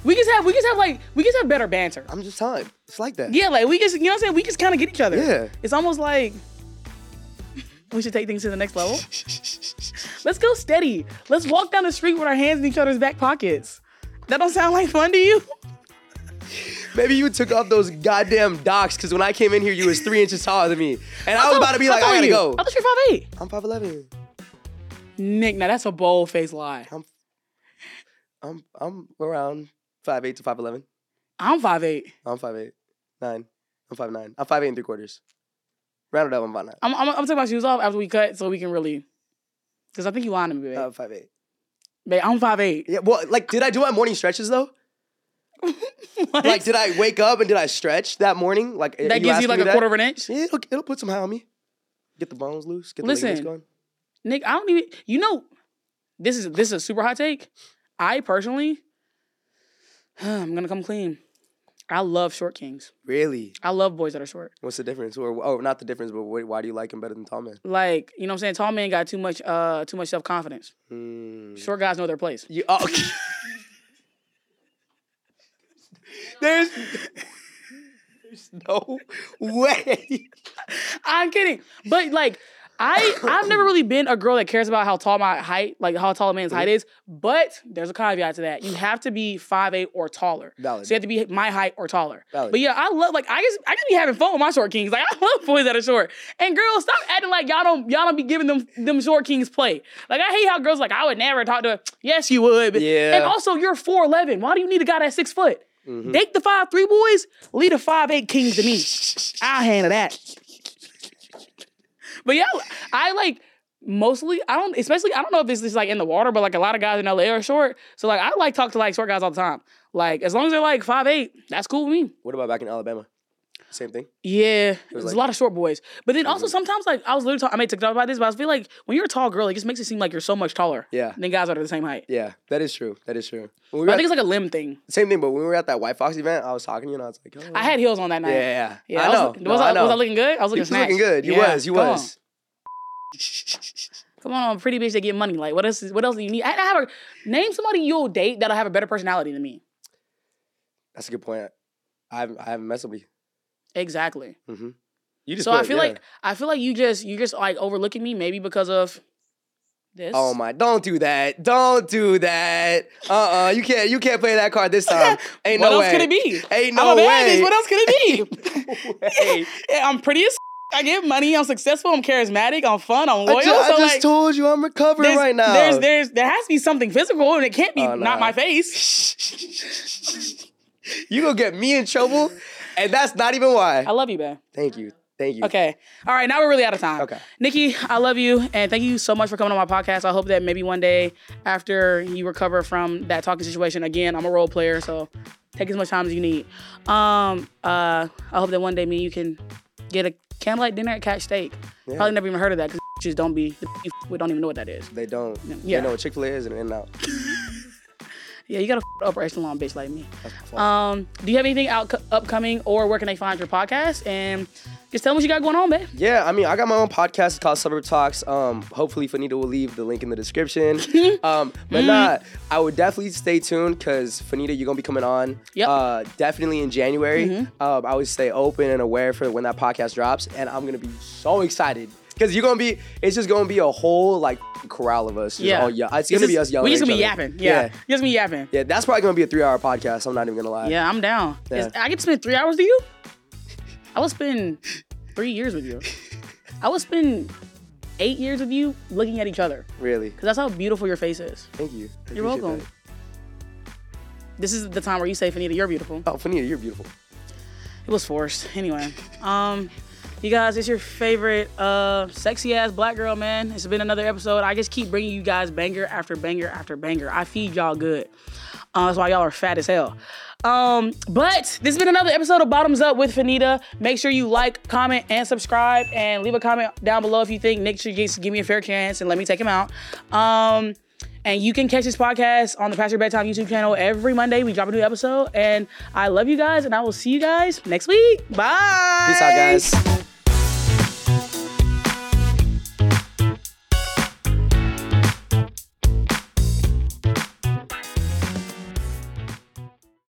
We just have we just have like we just have better banter. I'm just telling. It's like that. Yeah, like we just you know what I'm saying. We just kind of get each other. Yeah. It's almost like we should take things to the next level. Let's go steady. Let's walk down the street with our hands in each other's back pockets. That don't sound like fun to you? Maybe you took off those goddamn docks because when I came in here, you was three inches taller than me, and I was about to be like, I gotta you? go. I thought you're 5'8". I'm five eleven. Nick, now that's a bold faced lie. I'm I'm around five eight to five eleven. I'm five eight. I'm five eight, nine. I'm five nine. I'm five eight and three quarters. Round it up, I'm five nine. I'm, I'm, I'm taking my shoes off after we cut so we can really. Because I think you lying to me, babe. Uh, five eight. babe, I'm 5'8". Yeah. Well, like, did I do my morning stretches though? Like, did I wake up and did I stretch that morning? Like, that gives you like a that? quarter of an inch? Yeah, it'll, it'll put some high on me. Get the bones loose. Get the Listen. going. Nick, I don't even. You know, this is this is a super hot take. I personally, I'm gonna come clean. I love short kings. Really? I love boys that are short. What's the difference? Or oh, not the difference, but why, why do you like him better than tall men? Like, you know what I'm saying? Tall men got too much uh too much self confidence. Hmm. Short guys know their place. You, oh, okay. there's, there's no way. I'm kidding. But like I I've never really been a girl that cares about how tall my height, like how tall a man's height is. But there's a caveat to that. You have to be 5'8 or taller. Valid. So you have to be my height or taller. Valid. But yeah, I love like I just I just be having fun with my short kings. Like I love boys that are short. And girls, stop acting like y'all don't y'all don't be giving them them short kings play. Like I hate how girls like I would never talk to. Yes, you would. But, Yeah. And also you're 4'11. Why do you need a guy that's six foot? Mhm. Date the five three boys, lead the five eight kings to me. I'll handle that. But yeah, I like mostly. I don't, especially. I don't know if this is like in the water, but like a lot of guys in LA are short. So like, I like talk to like short guys all the time. Like as long as they're like five eight, that's cool with me. What about back in Alabama? Same thing. Yeah, was there's like- a lot of short boys. But then also mm-hmm. sometimes like I was literally talking, I made TikTok about this, but I feel like when you're a tall girl, it just makes it seem like you're so much taller Yeah. than guys that are the same height. Yeah, that is true. That is true. We I think at, it's like a limb thing. same thing, but when we were at that White Fox event, I was talking to you and I was like, oh, I had heels on that yeah, night. yeah, Yeah, I was, know. Was, No, I, I know. was I looking good? I was You looking was looking good. You Yeah, was. You come on. was. Come on, pretty bitch that get money. Like, what else? Is, what else do you need? I, I have a name somebody you'll date that'll have a better personality than me. That's a good point. I haven't, I haven't messed with you. Exactly. Mm-hmm. You just So I feel yeah. like I feel like you just you just like overlooking me maybe because of this. Oh my! Don't do that! Don't do that! Uh uh You can't. You can't play that card this time. Ain't what no else way. could it be? Ain't I'm no a bad way. What else could it be? Hey, Yeah, I'm pretty as I get money. I'm successful. I'm charismatic. I'm fun. I'm loyal. I, ju- I so just like, told you I'm recovering right now. there's there's there has to be something physical, and it can't be Oh, not my face. you gonna get me in trouble, and that's not even why. I love you, man. Thank you. Thank you. Okay. All right. Now we're really out of time. Okay. Nikki, I love you. And thank you so much for coming on my podcast. I hope that maybe one day after you recover from that talking situation, again, I'm a role player. So take as much time as you need. Um, uh, I hope that one day me and you can get a candlelight dinner at Catch Steak. Yeah. Probably never even heard of that because just don't be, we don't even know what that is. They don't. Yeah. They know what Chick Fil A is and In and Out. Yeah, you got a upper echelon bitch like me. That's my fault. Um, do you have anything out upcoming or where can they find your podcast? And just tell them what you got going on, babe. Yeah, I mean, I got my own podcast it's called Suburb Talks. Um, hopefully, Fannita will leave the link in the description. um, but not. I would definitely stay tuned because Fannita, you're gonna be coming on. Yep. Uh, definitely in January. Um, I would stay open and aware for when that podcast drops, and I'm gonna be so excited because you're gonna be. It's just gonna be a whole like corral of us. just Yeah. all ye- It's gonna be us yelling. We just gonna be other. yapping. Yeah. yeah. Just be yapping. Yeah, that's probably gonna be a three-hour podcast. I'm not even gonna lie. Yeah, I'm down. Yeah. I get to spend three hours with you. I would spend three years with you. I would spend eight years with you looking at each other Really. because that's how beautiful your face is. Thank you. I You're welcome. that. This is the time where you say, "Fannita, you're beautiful." Oh, Fannita, you're beautiful. It was forced. Anyway, um, you guys, it's your favorite uh sexy ass black girl, man. It's been another episode. I just keep bringing you guys banger after banger after banger. I feed y'all good. Uh, that's why y'all are fat as hell. Um, but this has been another episode of Bottoms Up with Fannita. Make sure you like, comment, and subscribe, and leave a comment down below if you think Nick should give me a fair chance and let me take him out. Um, And you can catch this podcast on the Pastor Bedtime YouTube channel every Monday. We drop a new episode. And I love you guys, and I will see you guys next week. Bye. Peace out, guys.